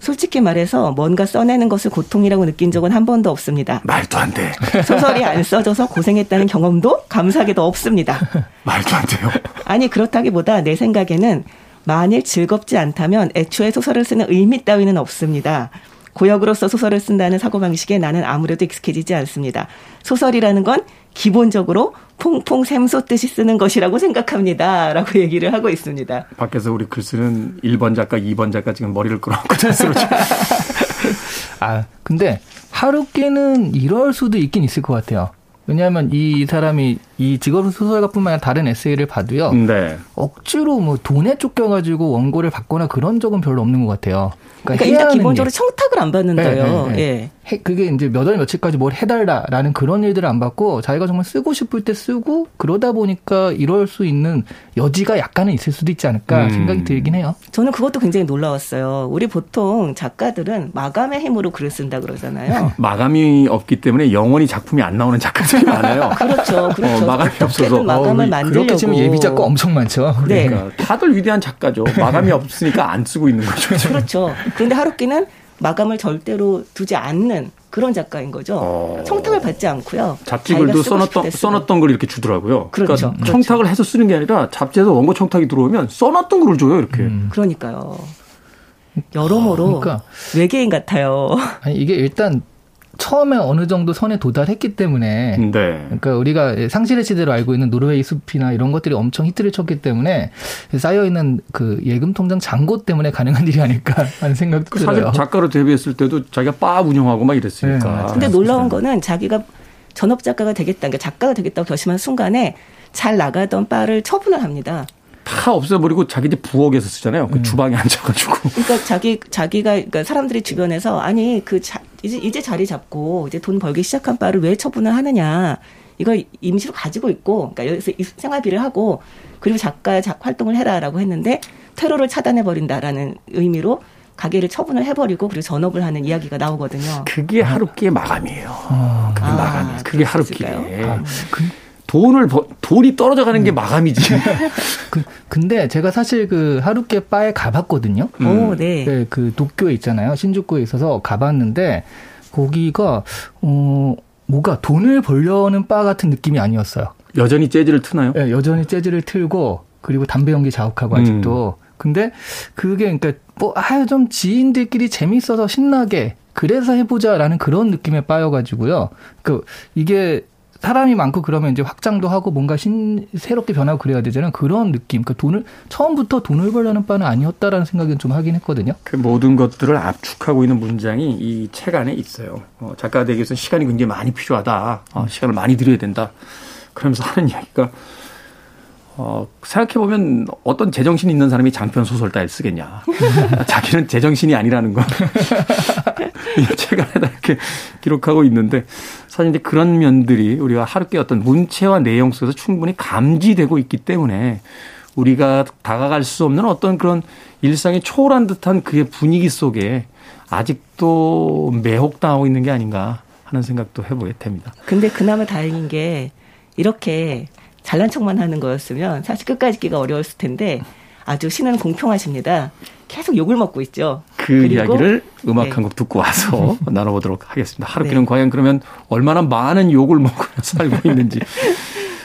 솔직히 말해서 뭔가 써내는 것을 고통이라고 느낀 적은 한 번도 없습니다. 말도 안 돼. 소설이 안 써져서 고생했다는 경험도 감사하게도 없습니다. 말도 안 돼요. 아니 그렇다기보다 내 생각에는 만일 즐겁지 않다면 애초에 소설을 쓰는 의미 따위는 없습니다. 고역으로서 소설을 쓴다는 사고방식에 나는 아무래도 익숙해지지 않습니다. 소설이라는 건 기본적으로 퐁퐁 샘솟듯이 쓰는 것이라고 생각합니다. 라고 얘기를 하고 있습니다. 밖에서 우리 글 쓰는 1번 작가, 2번 작가 지금 머리를 끌어안고 스스로 아, 근데 하루키는 이럴 수도 있긴 있을 것 같아요. 왜냐하면 이 사람이 이 직업 소설가뿐만 아니라 다른 에세이를 봐도요. 네. 억지로 뭐 돈에 쫓겨가지고 원고를 받거나 그런 적은 별로 없는 것 같아요. 그러니까 해야 일단 기본적으로 일. 청탁을 안 받는다요. 네, 네, 네. 예. 해- 그게 이제 몇 월 며칠까지 뭘 해달라라는 그런 일들을 안 받고 자기가 정말 쓰고 싶을 때 쓰고 그러다 보니까 이럴 수 있는 여지가 약간은 있을 수도 있지 않을까 음. 생각이 들긴 해요. 저는 그것도 굉장히 놀라웠어요. 우리 보통 작가들은 마감의 힘으로 글을 쓴다 그러잖아요. 마감이 없기 때문에 영원히 작품이 안 나오는 작가들이 많아요. 그렇죠, 그렇죠. 어, 마감이 없어서. 마감을 어, 만들려고. 그렇게 치면 예비 작가 엄청 많죠. 네. 그러니까 다들 위대한 작가죠. 마감이 없으니까 안 쓰고 있는 거죠. 그렇죠. 그런데 하루키는 마감을 절대로 두지 않는 그런 작가인 거죠. 어. 청탁을 받지 않고요. 잡지글도 써놨던. 써놨던 걸 이렇게 주더라고요. 그렇죠, 러니까 그렇죠. 청탁을 해서 쓰는 게 아니라 잡지에서 원고 청탁이 들어오면 써놨던 글을 줘요, 이렇게. 음. 그러니까요. 여러모로 그러니까. 외계인 같아요. 아니 이게 일단 처음에 어느 정도 선에 도달했기 때문에 네. 그러니까 우리가 상실의 시대로 알고 있는 노르웨이 숲이나 이런 것들이 엄청 히트를 쳤기 때문에 쌓여 있는 그 예금 통장 잔고 때문에 가능한 일이 아닐까 하는 생각도 그 들어요. 사실 작가로 데뷔했을 때도 자기가 바 운영하고 막 네, 이랬으니까. 맞아요. 근데 놀라운 거는 자기가 전업 작가가 되겠다, 그러니까 작가가 되겠다고 결심한 순간에 잘 나가던 바를 처분을 합니다. 다 없애버리고 자기 집 부엌에서 쓰잖아요. 음. 그 주방에 앉아가지고. 그러니까 자기 자기가 그러니까 사람들이 주변에서 아니 그 자, 이제 이제 자리 잡고 이제 돈 벌기 시작한 바를 왜 처분을 하느냐 이걸 임시로 가지고 있고 그러니까 여기서 이 생활비를 하고 그리고 작가 작 활동을 해라라고 했는데 테러를 차단해 버린다라는 의미로 가게를 처분을 해버리고 그리고 전업을 하는 이야기가 나오거든요. 그게 하루키의 마감이에요. 그게 아, 마감이에요. 그게? 하루키의. 아, 돈을 버, 돈이 떨어져 가는 게 음. 마감이지. 그, 근데 제가 사실 그 하루께 바에 가봤거든요. 음. 오, 네. 네, 그 도쿄에 있잖아요. 신주쿠에 있어서 가봤는데 거기가 어 뭐가 돈을 벌려는 바 같은 느낌이 아니었어요. 여전히 재즈를 트나요? 네, 여전히 재즈를 틀고 그리고 담배 연기 자욱하고 아직도. 음. 근데 그게 그러니까 뭐 아유 좀 지인들끼리 재밌어서 신나게 그래서 해보자라는 그런 느낌에 빠여가지고요. 그 이게 사람이 많고 그러면 이제 확장도 하고 뭔가 신, 새롭게 변하고 그래야 되잖아요. 그런 느낌. 그 돈을, 처음부터 돈을 벌려는 바는 아니었다라는 생각은 좀 하긴 했거든요. 그 모든 것들을 압축하고 있는 문장이 이 책 안에 있어요. 어, 작가 되기 위해서 시간이 굉장히 많이 필요하다. 어, 시간을 많이 들여야 된다. 그러면서 하는 이야기가 어, 생각해보면 어떤 제정신 있는 사람이 장편 소설 따위 쓰겠냐. 자기는 제정신이 아니라는 거. 책 안에다 이렇게 기록하고 있는데 사실 이제 그런 면들이 우리가 하루께 어떤 문체와 내용 속에서 충분히 감지되고 있기 때문에 우리가 다가갈 수 없는 어떤 그런 일상의 초월한 듯한 그의 분위기 속에 아직도 매혹당하고 있는 게 아닌가 하는 생각도 해보게 됩니다. 근데 그나마 다행인 게 이렇게 잘난 척만 하는 거였으면 사실 끝까지 읽기가 어려웠을 텐데 아주 신은 공평하십니다. 계속 욕을 먹고 있죠. 그 이야기를 음악 네. 한곡 듣고 와서 나눠보도록 하겠습니다. 하루키는 네. 과연 그러면 얼마나 많은 욕을 먹고 살고 있는지.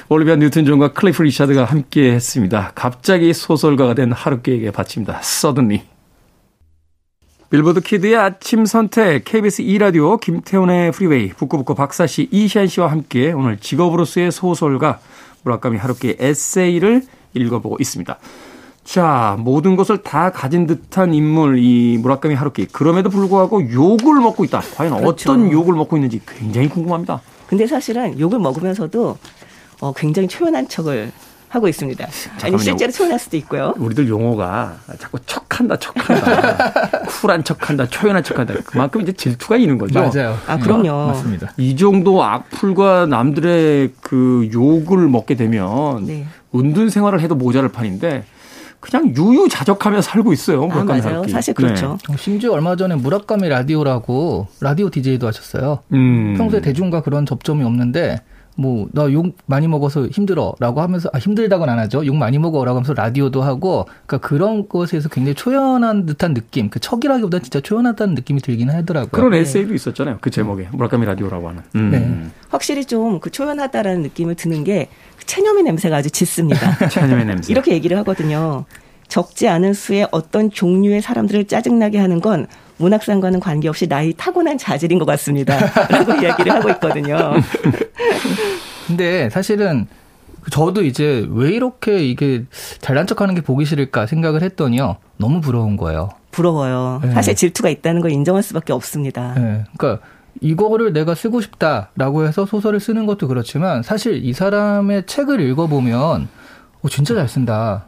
올리비아 뉴튼 존과 클리프 리처드가 함께 했습니다. 갑자기 소설가가 된 하루키에게 바칩니다. Suddenly. 빌보드 키드의 아침 선택 KBS 2라디오 김태훈의 프리웨이 북구북구 박사씨 이시안 씨와 함께 오늘 직업으로서의 소설가 무라카미 하루키의 에세이를 읽어보고 있습니다. 자, 모든 것을 다 가진 듯한 인물 이 무라카미 하루키. 그럼에도 불구하고 욕을 먹고 있다. 과연 그렇죠. 어떤 욕을 먹고 있는지 굉장히 궁금합니다. 근데 사실은 욕을 먹으면서도 어, 굉장히 초연한 척을 하고 있습니다. 아니 실제로 초연할 수도 있고요. 우리들 용어가 자꾸 척한다, 척한다, 쿨한 척한다, 초연한 척한다. 그만큼 이제 질투가 있는 거죠. 맞아요. 아 그럼요. 네, 맞습니다. 이 정도 악플과 남들의 그 욕을 먹게 되면 네. 은둔 생활을 해도 모자랄 판인데 그냥 유유자적하며 살고 있어요. 아, 맞아요. 살기. 사실 그렇죠. 네. 심지어 얼마 전에 무라카미 라디오라고 라디오 DJ도 하셨어요. 음. 평소에 대중과 그런 접점이 없는데 뭐, 나 욕 많이 먹어서 힘들어. 라고 하면서, 아, 힘들다고는 안 하죠. 욕 많이 먹어. 라고 하면서 라디오도 하고, 그러니까 그런 것에서 굉장히 초연한 듯한 느낌, 그 척이라기보다 진짜 초연하다는 느낌이 들긴 하더라고요. 그런 네. 에세이도 있었잖아요. 그 제목에. 무라카미 라디오라고 하는. 음. 네. 확실히 좀 그 초연하다라는 느낌을 드는 게, 그 체념의 냄새가 아주 짙습니다. 체념의 냄새. 이렇게 얘기를 하거든요. 적지 않은 수의 어떤 종류의 사람들을 짜증나게 하는 건 문학상과는 관계없이 나이 타고난 자질인 것 같습니다. 라고 이야기를 하고 있거든요. 근데 사실은 저도 이제 왜 이렇게 이게 잘난 척 하는 게 보기 싫을까 생각을 했더니요. 너무 부러운 거예요. 부러워요. 네. 사실 질투가 있다는 걸 인정할 수밖에 없습니다. 네. 그러니까 이거를 내가 쓰고 싶다라고 해서 소설을 쓰는 것도 그렇지만 사실 이 사람의 책을 읽어보면 어, 진짜 잘 쓴다.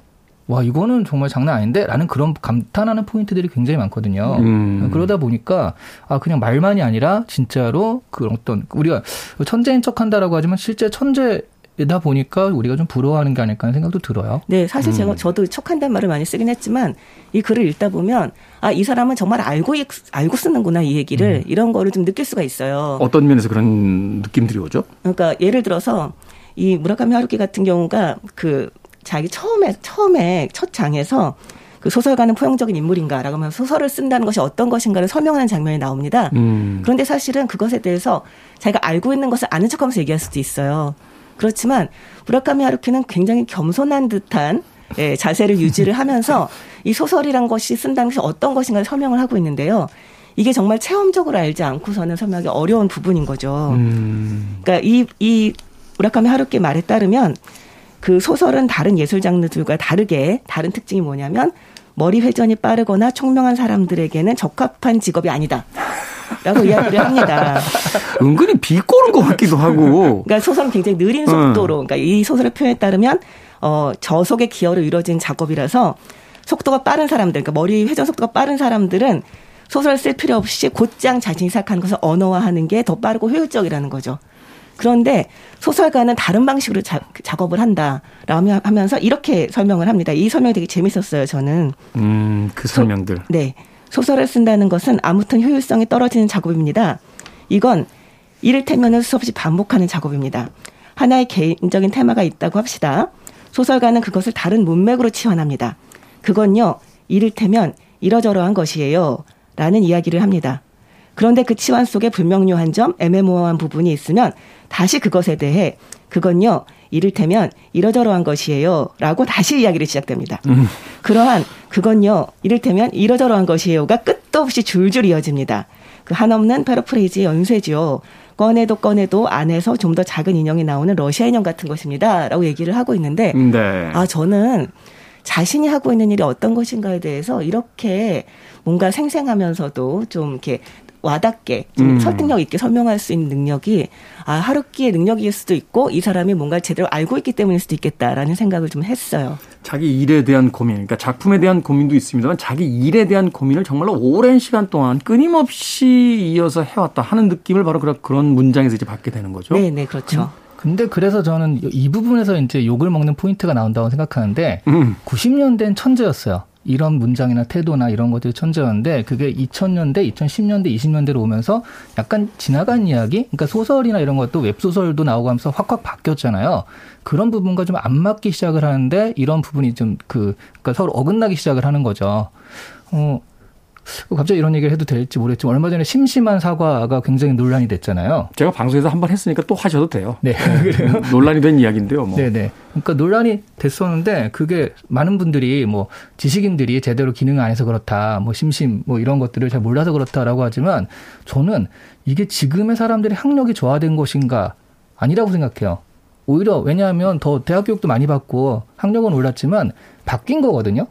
와 이거는 정말 장난 아닌데 라는 그런 감탄하는 포인트들이 굉장히 많거든요. 음. 그러다 보니까 아 그냥 말만이 아니라 진짜로 그런 어떤 우리가 천재인 척한다라고 하지만 실제 천재 다 보니까 우리가 좀 부러워하는 게 아닐까 하는 생각도 들어요. 네, 사실 제가 음. 저도 척한다는 말을 많이 쓰긴 했지만 이 글을 읽다 보면 아 이 사람은 정말 알고 알고 쓰는구나 이 얘기를 음. 이런 거를 좀 느낄 수가 있어요. 어떤 면에서 그런 느낌들이 오죠? 그러니까 예를 들어서 이 무라카미 하루키 같은 경우가 그 자기 처음에 처음에 첫 장에서 그 소설가는 포용적인 인물인가라고 하면 소설을 쓴다는 것이 어떤 것인가를 설명하는 장면이 나옵니다. 음. 그런데 사실은 그것에 대해서 자기가 알고 있는 것을 아는 척하면서 얘기할 수도 있어요. 그렇지만 무라카미 하루키는 굉장히 겸손한 듯한 예, 자세를 유지를 하면서 이 소설이란 것이 쓴다는 것이 어떤 것인가를 설명을 하고 있는데요. 이게 정말 체험적으로 알지 않고서는 설명하기 어려운 부분인 거죠. 음. 그러니까 이, 이 무라카미 하루키 말에 따르면 그 소설은 다른 예술 장르들과 다르게 다른 특징이 뭐냐면 머리 회전이 빠르거나 총명한 사람들에게는 적합한 직업이 아니다. 라고 이야기를 합니다. 은근히 비꼬는 것 같기도 하고. 그러니까 소설은 굉장히 느린 속도로, 그러니까 이 소설의 표현에 따르면, 어, 저속의 기어로 이루어진 작업이라서 속도가 빠른 사람들, 그러니까 머리 회전 속도가 빠른 사람들은 소설을 쓸 필요 없이 곧장 자신이 생각하는 것을 언어화하는 게 더 빠르고 효율적이라는 거죠. 그런데 소설가는 다른 방식으로 자, 작업을 한다라며 하면서 이렇게 설명을 합니다. 이 설명이 되게 재밌었어요, 저는. 음, 그 설명들. 소, 네. 소설을 쓴다는 것은 아무튼 효율성이 떨어지는 작업입니다. 이건 이를테면 수없이 반복하는 작업입니다. 하나의 개인적인 테마가 있다고 합시다. 소설가는 그것을 다른 문맥으로 치환합니다. 그건요, 이를테면 이러저러한 것이에요. 라는 이야기를 합니다. 그런데 그 치환 속에 불명료한 점, 애매모호한 부분이 있으면 다시 그것에 대해 그건요, 이를테면 이러저러한 것이에요. 라고 다시 이야기를 시작됩니다. 음. 그러한 그건요, 이를테면 이러저러한 것이에요가 끝도 없이 줄줄 이어집니다. 그 한없는 패러프레이즈의 연쇄죠. 꺼내도 꺼내도 안에서 좀 더 작은 인형이 나오는 러시아 인형 같은 것입니다. 라고 얘기를 하고 있는데, 네. 아, 저는 자신이 하고 있는 일이 어떤 것인가에 대해서 이렇게 뭔가 생생하면서도 좀 이렇게 와닿게 좀 음. 설득력 있게 설명할 수 있는 능력이 아 하루키의 능력일 수도 있고 이 사람이 뭔가 제대로 알고 있기 때문일 수도 있겠다라는 생각을 좀 했어요. 자기 일에 대한 고민, 그러니까 작품에 대한 고민도 있습니다만 자기 일에 대한 고민을 정말로 오랜 시간 동안 끊임없이 이어서 해왔다 하는 느낌을 바로 그런 문장에서 이제 받게 되는 거죠. 네, 네, 그렇죠. 근데 그래서 저는 이 부분에서 이제 욕을 먹는 포인트가 나온다고 생각하는데 음. 90년대는 천재였어요. 이런 문장이나 태도나 이런 것들이 천재였는데 그게 2000년대, 2010년대, 20년대로 오면서 약간 지나간 이야기, 그러니까 소설이나 이런 것도 웹소설도 나오고 하면서 확확 바뀌었잖아요. 그런 부분과 좀 안 맞기 시작을 하는데 이런 부분이 좀 그, 그러니까 서로 어긋나기 시작을 하는 거죠. 어, 갑자기 이런 얘기를 해도 될지 모르겠지만 얼마 전에 심심한 사과가 굉장히 논란이 됐잖아요. 제가 방송에서 한 번 했으니까 또 하셔도 돼요. 네, 그래요. 논란이 된 이야기인데요. 뭐. 네, 네. 그러니까 논란이 됐었는데 그게 많은 분들이 뭐 지식인들이 제대로 기능 안 해서 그렇다, 뭐 심심 뭐 이런 것들을 잘 몰라서 그렇다라고 하지만 저는 이게 지금의 사람들의 학력이 저하된 것인가 아니라고 생각해요. 오히려 왜냐하면 더 대학 교육도 많이 받고 학력은 올랐지만 바뀐 거거든요.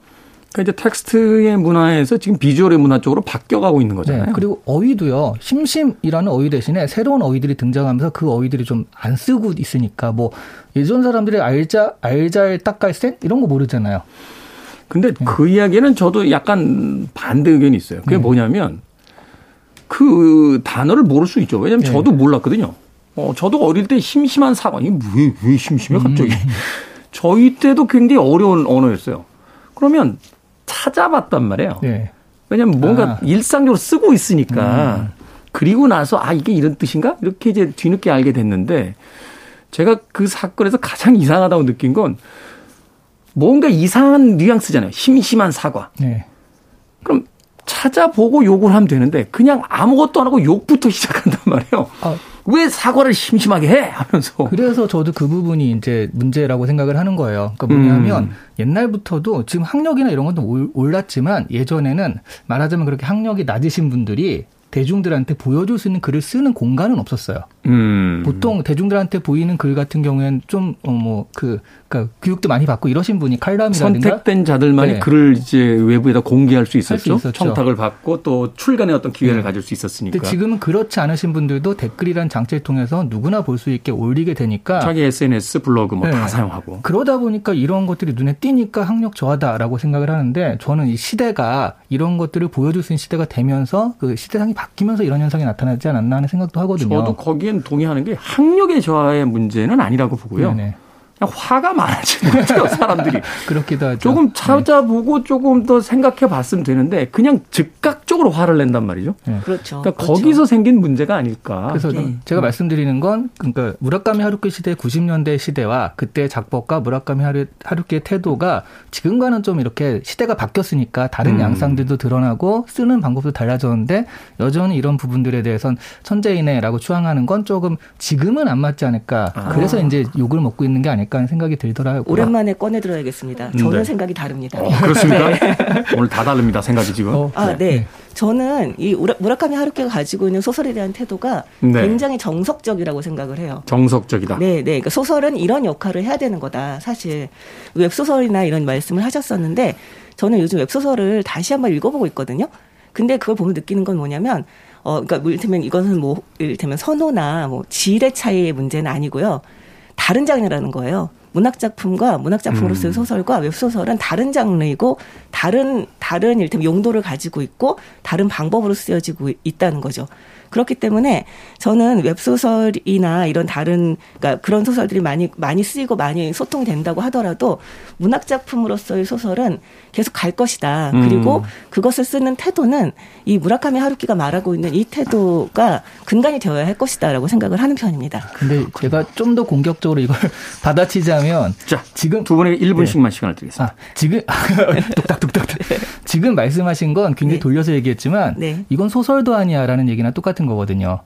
그러니까 이제 텍스트의 문화에서 지금 비주얼의 문화 쪽으로 바뀌어가고 있는 거잖아요. 네, 그리고 어휘도요. 심심이라는 어휘 대신에 새로운 어휘들이 등장하면서 그 어휘들이 좀 안 쓰고 있으니까 뭐 예전 사람들이 알자 알잘 딱갈센 이런 거 모르잖아요. 근데 네. 그 이야기는 저도 약간 반대 의견이 있어요. 그게 네. 뭐냐면 그 단어를 모를 수 있죠. 왜냐면 하 네. 저도 몰랐거든요. 어, 저도 어릴 때 심심한 사과. 이게 왜, 왜 심심해, 갑자기. 음. 저희 때도 굉장히 어려운 언어였어요. 그러면 찾아봤단 말이에요. 네. 왜냐하면 뭔가 아. 일상적으로 쓰고 있으니까. 음. 그리고 나서 아 이게 이런 뜻인가 이렇게 이제 뒤늦게 알게 됐는데 제가 그 사건에서 가장 이상하다고 느낀 건 뭔가 이상한 뉘앙스잖아요. 심심한 사과. 네. 그럼 찾아보고 욕을 하면 되는데 그냥 아무것도 안 하고 욕부터 시작한단 말이에요. 아, 왜 사과를 심심하게 해? 하면서. 그래서 저도 그 부분이 이제 문제라고 생각을 하는 거예요. 그러니까 뭐냐면 음. 옛날부터도 지금 학력이나 이런 것도 올랐지만 예전에는 말하자면 그렇게 학력이 낮으신 분들이 대중들한테 보여줄 수 있는 글을 쓰는 공간은 없었어요. 음. 보통 대중들한테 보이는 글 같은 경우에는 좀, 어, 뭐, 그, 그니까 교육도 많이 받고 이러신 분이 칼럼이라든가. 선택된 자들만이 네. 글을 이제 외부에다 공개할 수 있었죠. 수 청탁을 받고 또 출간의 어떤 기회를 네. 가질 수 있었으니까. 지금은 그렇지 않으신 분들도 댓글이란 장치를 통해서 누구나 볼 수 있게 올리게 되니까. 자기 SNS, 블로그 뭐다 네. 사용하고. 그러다 보니까 이런 것들이 눈에 띄니까 학력 저하다라고 생각을 하는데 저는 이 시대가 이런 것들을 보여줄 수 있는 시대가 되면서 그 시대상이 바뀌면서 이런 현상이 나타나지 않았나 하는 생각도 하거든요. 저도 거기 엔 동의하는 게 학력의 저하의 문제는 아니라고 보고요. 네네. 화가 많아지는 것 같아요, 사람들이. 그렇기도 하죠. 조금 네. 찾아보고 네. 조금 더 생각해 봤으면 되는데 그냥 즉각적으로 화를 낸단 말이죠. 네. 그렇죠. 그러니까 그렇죠. 거기서 생긴 문제가 아닐까. 그래서 네. 제가 말씀드리는 건 그러니까 무라카미 하루키 시대 90년대 시대와 그때 작법가 무라카미 하루, 하루키의 태도가 지금과는 좀 이렇게 시대가 바뀌었으니까 다른 음. 양상들도 드러나고 쓰는 방법도 달라졌는데 여전히 이런 부분들에 대해선 천재이네라고 추앙하는 건 조금 지금은 안 맞지 않을까. 아. 그래서 이제 욕을 먹고 있는 게 아닐까. 않을까 하는 생각이 들더라고요. 오랜만에 꺼내 들어야겠습니다. 저는 네. 생각이 다릅니다. 어, 그렇습니까? 네. 오늘 다 다릅니다. 생각이 지금. 어, 아, 네. 네. 저는 이 무라카미 하루키가 가지고 있는 소설에 대한 태도가 네. 굉장히 정석적이라고 생각을 해요. 정석적이다. 네, 네. 그러니까 소설은 이런 역할을 해야 되는 거다. 사실 웹소설이나 이런 말씀을 하셨었는데 저는 요즘 웹소설을 다시 한번 읽어보고 있거든요. 근데 그걸 보면 느끼는 건 뭐냐면 어, 그러니까 뭐 이를테면 이것은 뭐, 이를테면 선호나 뭐 질의 차이의 문제는 아니고요. 다른 장르라는 거예요. 문학 작품과 문학 작품으로서의 음. 소설과 웹소설은 다른 장르이고 다른 다른 일테면 용도를 가지고 있고 다른 방법으로 쓰여지고 있다는 거죠. 그렇기 때문에 저는 웹소설이나 이런 다른 그러니까 그런 소설들이 많이 많이 쓰이고 많이 소통된다고 하더라도 문학 작품으로서의 소설은 계속 갈 것이다. 음. 그리고 그것을 쓰는 태도는 이 무라카미 하루키가 말하고 있는 이 태도가 근간이 되어야 할 것이다라고 생각을 하는 편입니다. 근데 제가 좀 더 공격적으로 이걸 받아치자면 자, 지금 두 분에게 1분씩만 네. 시간을 드리겠습니다. 아, 지금 뚝딱뚝딱. 지금 말씀하신 건 굉장히 네. 돌려서 얘기했지만 네. 이건 소설도 아니야라는 얘기나 똑같은 거거든요.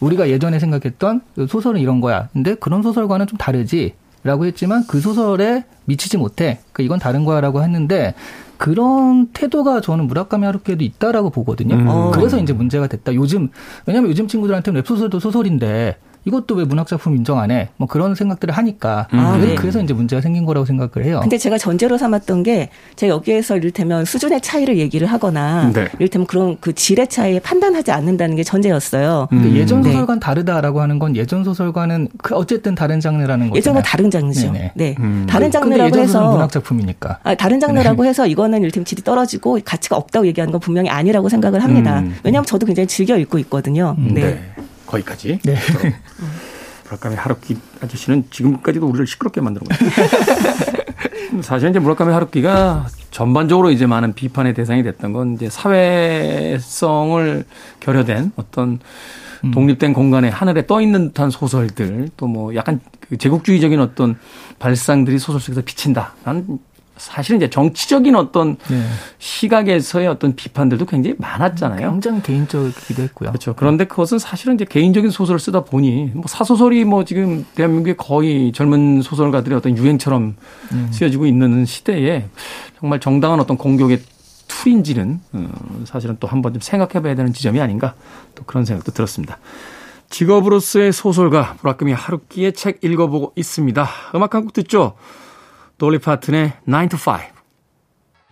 우리가 예전에 생각했던 소설은 이런 거야. 근데 그런 소설과는 좀 다르지. 라고 했지만 그 소설에 미치지 못해. 그러니까 이건 다른 거야 라고 했는데 그런 태도가 저는 무라카미 하루키에도 있다라고 보거든요. 음. 어. 그래서 이제 문제가 됐다. 요즘 왜냐하면 요즘 친구들한테는 웹소설도 소설인데 이것도 왜 문학작품 인정 안 해? 뭐 그런 생각들을 하니까 아, 그래서, 네. 그래서 이제 문제가 생긴 거라고 생각을 해요. 근데 제가 전제로 삼았던 게 제가 여기에서 이를테면 수준의 차이를 얘기를 하거나 네. 이를테면 그런 그 질의 차이에 판단하지 않는다는 게 전제였어요. 음. 근데 예전 네. 소설과는 다르다라고 하는 건 예전 소설과는 그 어쨌든 다른 장르라는 거잖아요. 예전과 다른 장르죠. 네네. 네. 음. 다른 장르라고 해서 문학 작품이니까. 아, 다른 장르라고 해서 이거는 이를테면 질이 떨어지고 가치가 없다고 얘기하는 건 분명히 아니라고 생각을 합니다. 음. 왜냐하면 저도 굉장히 즐겨 읽고 있거든요. 네. 네. 거기까지. 네. 무라카미 하루키 아저씨는 지금까지도 우리를 시끄럽게 만드는 거예요. 사실 이제 무라카미 하루키가 전반적으로 이제 많은 비판의 대상이 됐던 건 이제 사회성을 결여된 어떤 독립된 공간에 하늘에 떠 있는 듯한 소설들 또 뭐 약간 그 제국주의적인 어떤 발상들이 소설 속에서 비친다. 난 사실은 이제 정치적인 어떤 네. 시각에서의 어떤 비판들도 굉장히 많았잖아요. 굉장히 개인적이기도 했고요. 그렇죠. 그런데 그것은 사실은 이제 개인적인 소설을 쓰다 보니 뭐 사소설이 뭐 지금 대한민국의 거의 젊은 소설가들의 어떤 유행처럼 음. 쓰여지고 있는 시대에 정말 정당한 어떤 공격의 툴인지는 어, 사실은 또 한번 좀 생각해 봐야 되는 지점이 아닌가 또 그런 생각도 들었습니다. 직업으로서의 소설가 무라카미 하루키의 책 읽어보고 있습니다. 음악 한 곡 듣죠. 돌리 파튼의 9 to 5.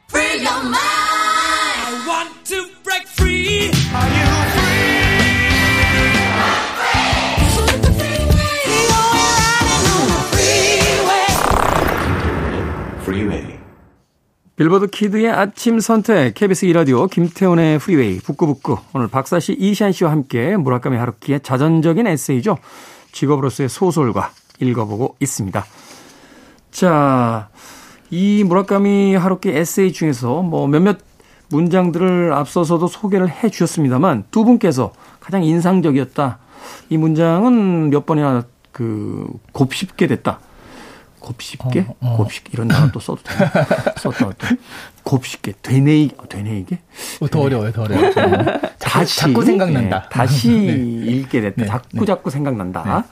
Free your mind. I want to break free. Are you 빌보드 키드의 아침 선택 KBS 2라디오 김태훈의 프리웨이 북구북구 오늘 박사씨 이시안 씨와 함께 무라카미 하루키의 자전적인 에세이죠. 직업으로서의 소설가 읽어보고 있습니다. 자, 이 무라카미 하루키 에세이 중에서 뭐 몇몇 문장들을 앞서서도 소개를 해 주셨습니다만 두 분께서 가장 인상적이었다. 이 문장은 몇 번이나 그 곱씹게 됐다. 곱씹게? 어, 어. 곱씹게 이런 단어 또 써도 되나? 썼다 또 곱씹게 되뇌이 되뇌이게 어, 더 어려워요, 더 어려워요. 다시 자꾸 생각난다. 예, 다시 네. 읽게 됐다. 네, 자꾸 네. 자꾸 생각난다.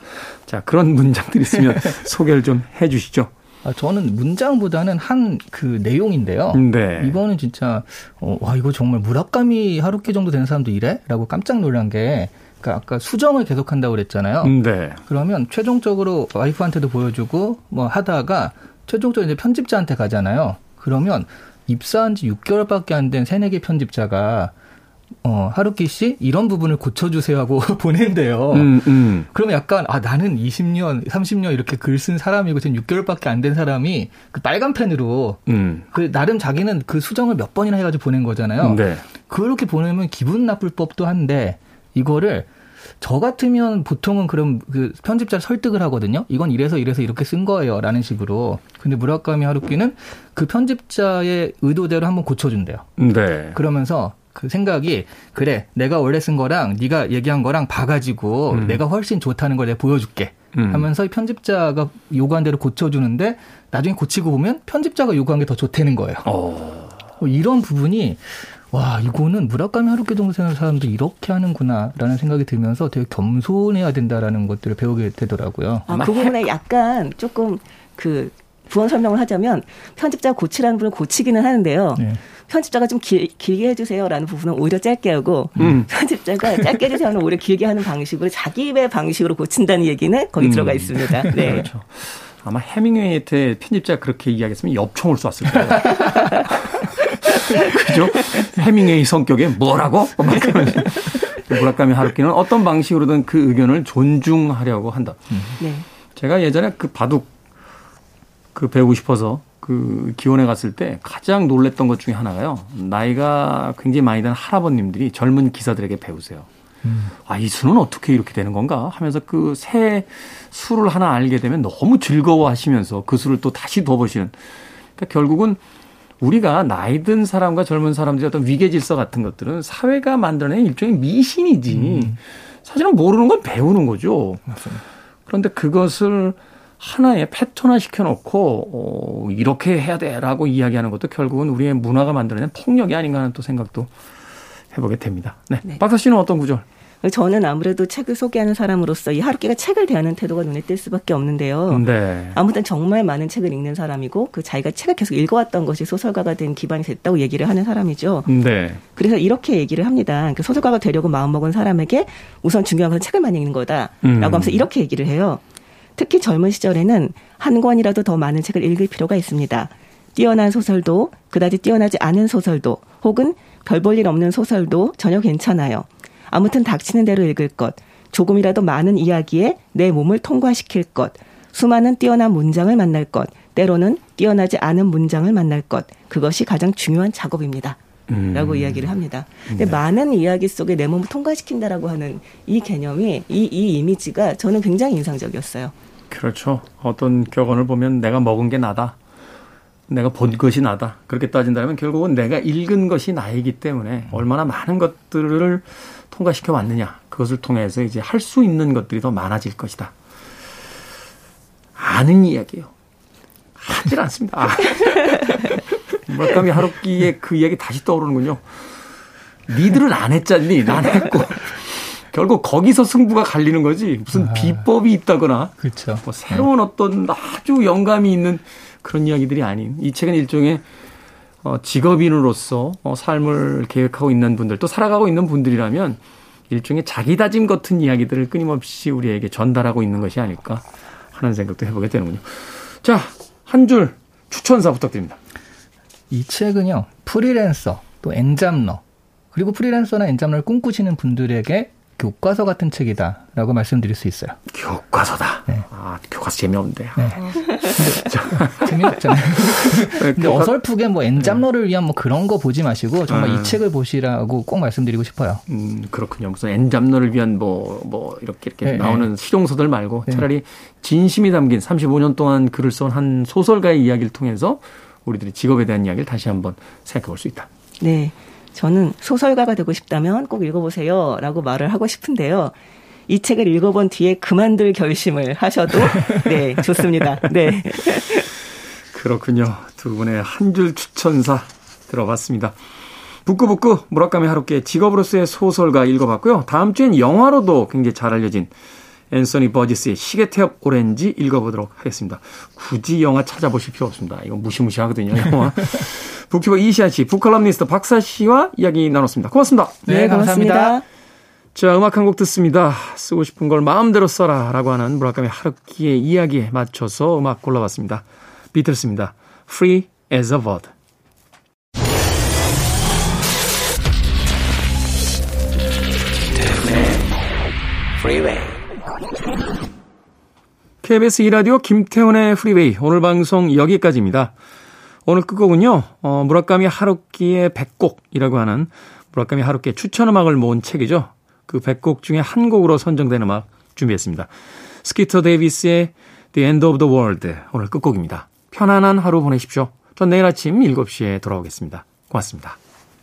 자 그런 문장들이 있으면 소개를 좀 해 주시죠. 아, 저는 문장보다는 한 그 내용인데요. 네. 이거는 진짜 어, 와 이거 정말 무라카미 하루키 정도 되는 사람도 이래?라고 깜짝 놀란 게 그러니까 아까 수정을 계속한다고 그랬잖아요. 네. 그러면 최종적으로 와이프한테도 보여주고 뭐 하다가 최종적으로 이제 편집자한테 가잖아요. 그러면 입사한 지 6개월밖에 안 된 새내기 편집자가 어, 하루키 씨 이런 부분을 고쳐주세요 하고 보낸대요. 음, 음. 그러면 약간 아 나는 20년, 30년 이렇게 글 쓴 사람이고 지금 6개월밖에 안 된 사람이 그 빨간 펜으로 음. 그 나름 자기는 그 수정을 몇 번이나 해가지고 보낸 거잖아요. 네. 그렇게 보내면 기분 나쁠 법도 한데 이거를 저 같으면 보통은 그럼 그 편집자를 설득을 하거든요. 이건 이래서 이래서 이렇게 쓴 거예요 라는 식으로. 근데 무라카미 하루키는 그 편집자의 의도대로 한번 고쳐준대요. 네. 그러면서 그 생각이 그래 내가 원래 쓴 거랑 네가 얘기한 거랑 봐가지고 음. 내가 훨씬 좋다는 걸 내가 보여줄게 음. 하면서 이 편집자가 요구한 대로 고쳐주는데 나중에 고치고 보면 편집자가 요구한 게 더 좋다는 거예요. 어. 뭐 이런 부분이 와 이거는 무라카미 하루키 정도 되는 사람도 이렇게 하는구나라는 생각이 들면서 되게 겸손해야 된다라는 것들을 배우게 되더라고요. 아, 그 부분에 약간 조금 그 부원 설명을 하자면 편집자 고치라는 분을 고치기는 하는데요. 네. 편집자가 좀 길, 길게 해주세요라는 부분은 오히려 짧게 하고 음. 편집자가 짧게 해주세요는 오히려 길게 하는 방식으로 자기 입의 방식으로 고친다는 얘기는 거기 음. 들어가 있습니다. 네. 그렇죠. 아마 해밍웨이한테 편집자가 그렇게 이야기했으면 엽총을 쐈을 거예요. 그죠? 해밍웨이 성격에 뭐라고? 막 그러면서. 무라카미 하루키는 어떤 방식으로든 그 의견을 존중하려고 한다. 네. 제가 예전에 그 바둑 그 배우고 싶어서 그 기원에 갔을 때 가장 놀랬던 것 중에 하나가요. 나이가 굉장히 많이 된 할아버님들이 젊은 기사들에게 배우세요. 아, 이 수는 어떻게 이렇게 되는 건가 하면서 그 새 수를 하나 알게 되면 너무 즐거워 하시면서 그 수를 또 다시 더 보시는. 그러니까 결국은 우리가 나이 든 사람과 젊은 사람들의 어떤 위계 질서 같은 것들은 사회가 만들어낸 일종의 미신이지. 사실은 모르는 건 배우는 거죠. 그런데 그것을 하나의 패턴화 시켜놓고 어, 이렇게 해야 돼라고 이야기하는 것도 결국은 우리의 문화가 만들어낸 폭력이 아닌가 하는 또 생각도 해보게 됩니다. 네, 네. 박사 씨는 어떤 구절? 저는 아무래도 책을 소개하는 사람으로서 이 하루키가 책을 대하는 태도가 눈에 띌 수밖에 없는데요. 네. 아무튼 정말 많은 책을 읽는 사람이고 그 자기가 책을 계속 읽어왔던 것이 소설가가 된 기반이 됐다고 얘기를 하는 사람이죠. 네. 그래서 이렇게 얘기를 합니다. 그 소설가가 되려고 마음먹은 사람에게 우선 중요한 건 책을 많이 읽는 거다라고 음. 하면서 이렇게 얘기를 해요. 특히 젊은 시절에는 한 권이라도 더 많은 책을 읽을 필요가 있습니다. 뛰어난 소설도 그다지 뛰어나지 않은 소설도 혹은 별 볼 일 없는 소설도 전혀 괜찮아요. 아무튼 닥치는 대로 읽을 것, 조금이라도 많은 이야기에 내 몸을 통과시킬 것, 수많은 뛰어난 문장을 만날 것, 때로는 뛰어나지 않은 문장을 만날 것, 그것이 가장 중요한 작업입니다. 음. 라고 이야기를 합니다. 근데 네. 많은 이야기 속에 내 몸을 통과시킨다라고 하는 이 개념이, 이, 이 이미지가 저는 굉장히 인상적이었어요. 그렇죠. 어떤 격언을 보면 내가 먹은 게 나다. 내가 본 것이 나다. 그렇게 따진다면 결국은 내가 읽은 것이 나이기 때문에 얼마나 많은 것들을 통과시켜 왔느냐. 그것을 통해서 이제 할 수 있는 것들이 더 많아질 것이다. 아는 이야기요. 하질 않습니다. 아. 무라카미 하루키의 그 이야기 다시 떠오르는군요. 니들은 안 했잖니. 난 했고. 결국 거기서 승부가 갈리는 거지. 무슨 비법이 있다거나 그렇죠. 뭐 새로운 어떤 아주 영감이 있는 그런 이야기들이 아닌 이 책은 일종의 어, 직업인으로서 어, 삶을 계획하고 있는 분들 또 살아가고 있는 분들이라면 일종의 자기 다짐 같은 이야기들을 끊임없이 우리에게 전달하고 있는 것이 아닐까 하는 생각도 해보게 되는군요. 자, 한 줄 추천사 부탁드립니다. 이 책은요, 프리랜서, 또 엔잡러, 그리고 프리랜서나 엔잡러를 꿈꾸시는 분들에게 교과서 같은 책이다라고 말씀드릴 수 있어요. 교과서다. 네. 아, 교과서 재미없는데. 네. 재미없잖아요. 근데 교과- 어설프게 뭐 엔잡러를 위한 뭐 그런 거 보지 마시고 정말 음. 이 책을 보시라고 꼭 말씀드리고 싶어요. 음, 그렇군요. 무슨 엔잡러를 위한 뭐, 뭐, 이렇게 이렇게 네, 나오는 실용서들 말고 네. 차라리 진심이 담긴 35년 동안 글을 쓴 한 소설가의 이야기를 통해서 우리들이 직업에 대한 이야기를 다시 한번 생각해 볼 수 있다. 네. 저는 소설가가 되고 싶다면 꼭 읽어보세요. 라고 말을 하고 싶은데요. 이 책을 읽어본 뒤에 그만둘 결심을 하셔도, 네, 좋습니다. 네. 그렇군요. 두 분의 한 줄 추천사 들어봤습니다. 북구북구 무라카미 하루키의 직업으로서의 소설가 읽어봤고요. 다음 주엔 영화로도 굉장히 잘 알려진 앤서니 버지스의 시계 태엽 오렌지 읽어보도록 하겠습니다. 굳이 영화 찾아보실 필요 없습니다. 이거 무시무시하거든요, 영화. 북튜버 이시아 씨, 북컬럼니스트 박사 씨와 이야기 나눴습니다. 고맙습니다. 네, 고맙습니다. 자, 음악 한 곡 듣습니다. 쓰고 싶은 걸 마음대로 써라 라고 하는 무라카미 하루키의 이야기에 맞춰서 음악 골라봤습니다. 비틀스입니다. Free as a bird. KBS 2라디오 김태훈의 프리웨이 오늘 방송 여기까지입니다. 오늘 끝곡은요. 어, 무라카미 하루키의 100곡이라고 하는 무라카미 하루키의 추천 음악을 모은 책이죠. 그 100곡 중에 한 곡으로 선정된 음악 준비했습니다. 스키터 데이비스의 The End of the World 오늘 끝곡입니다. 편안한 하루 보내십시오. 전 내일 아침 7시에 돌아오겠습니다. 고맙습니다.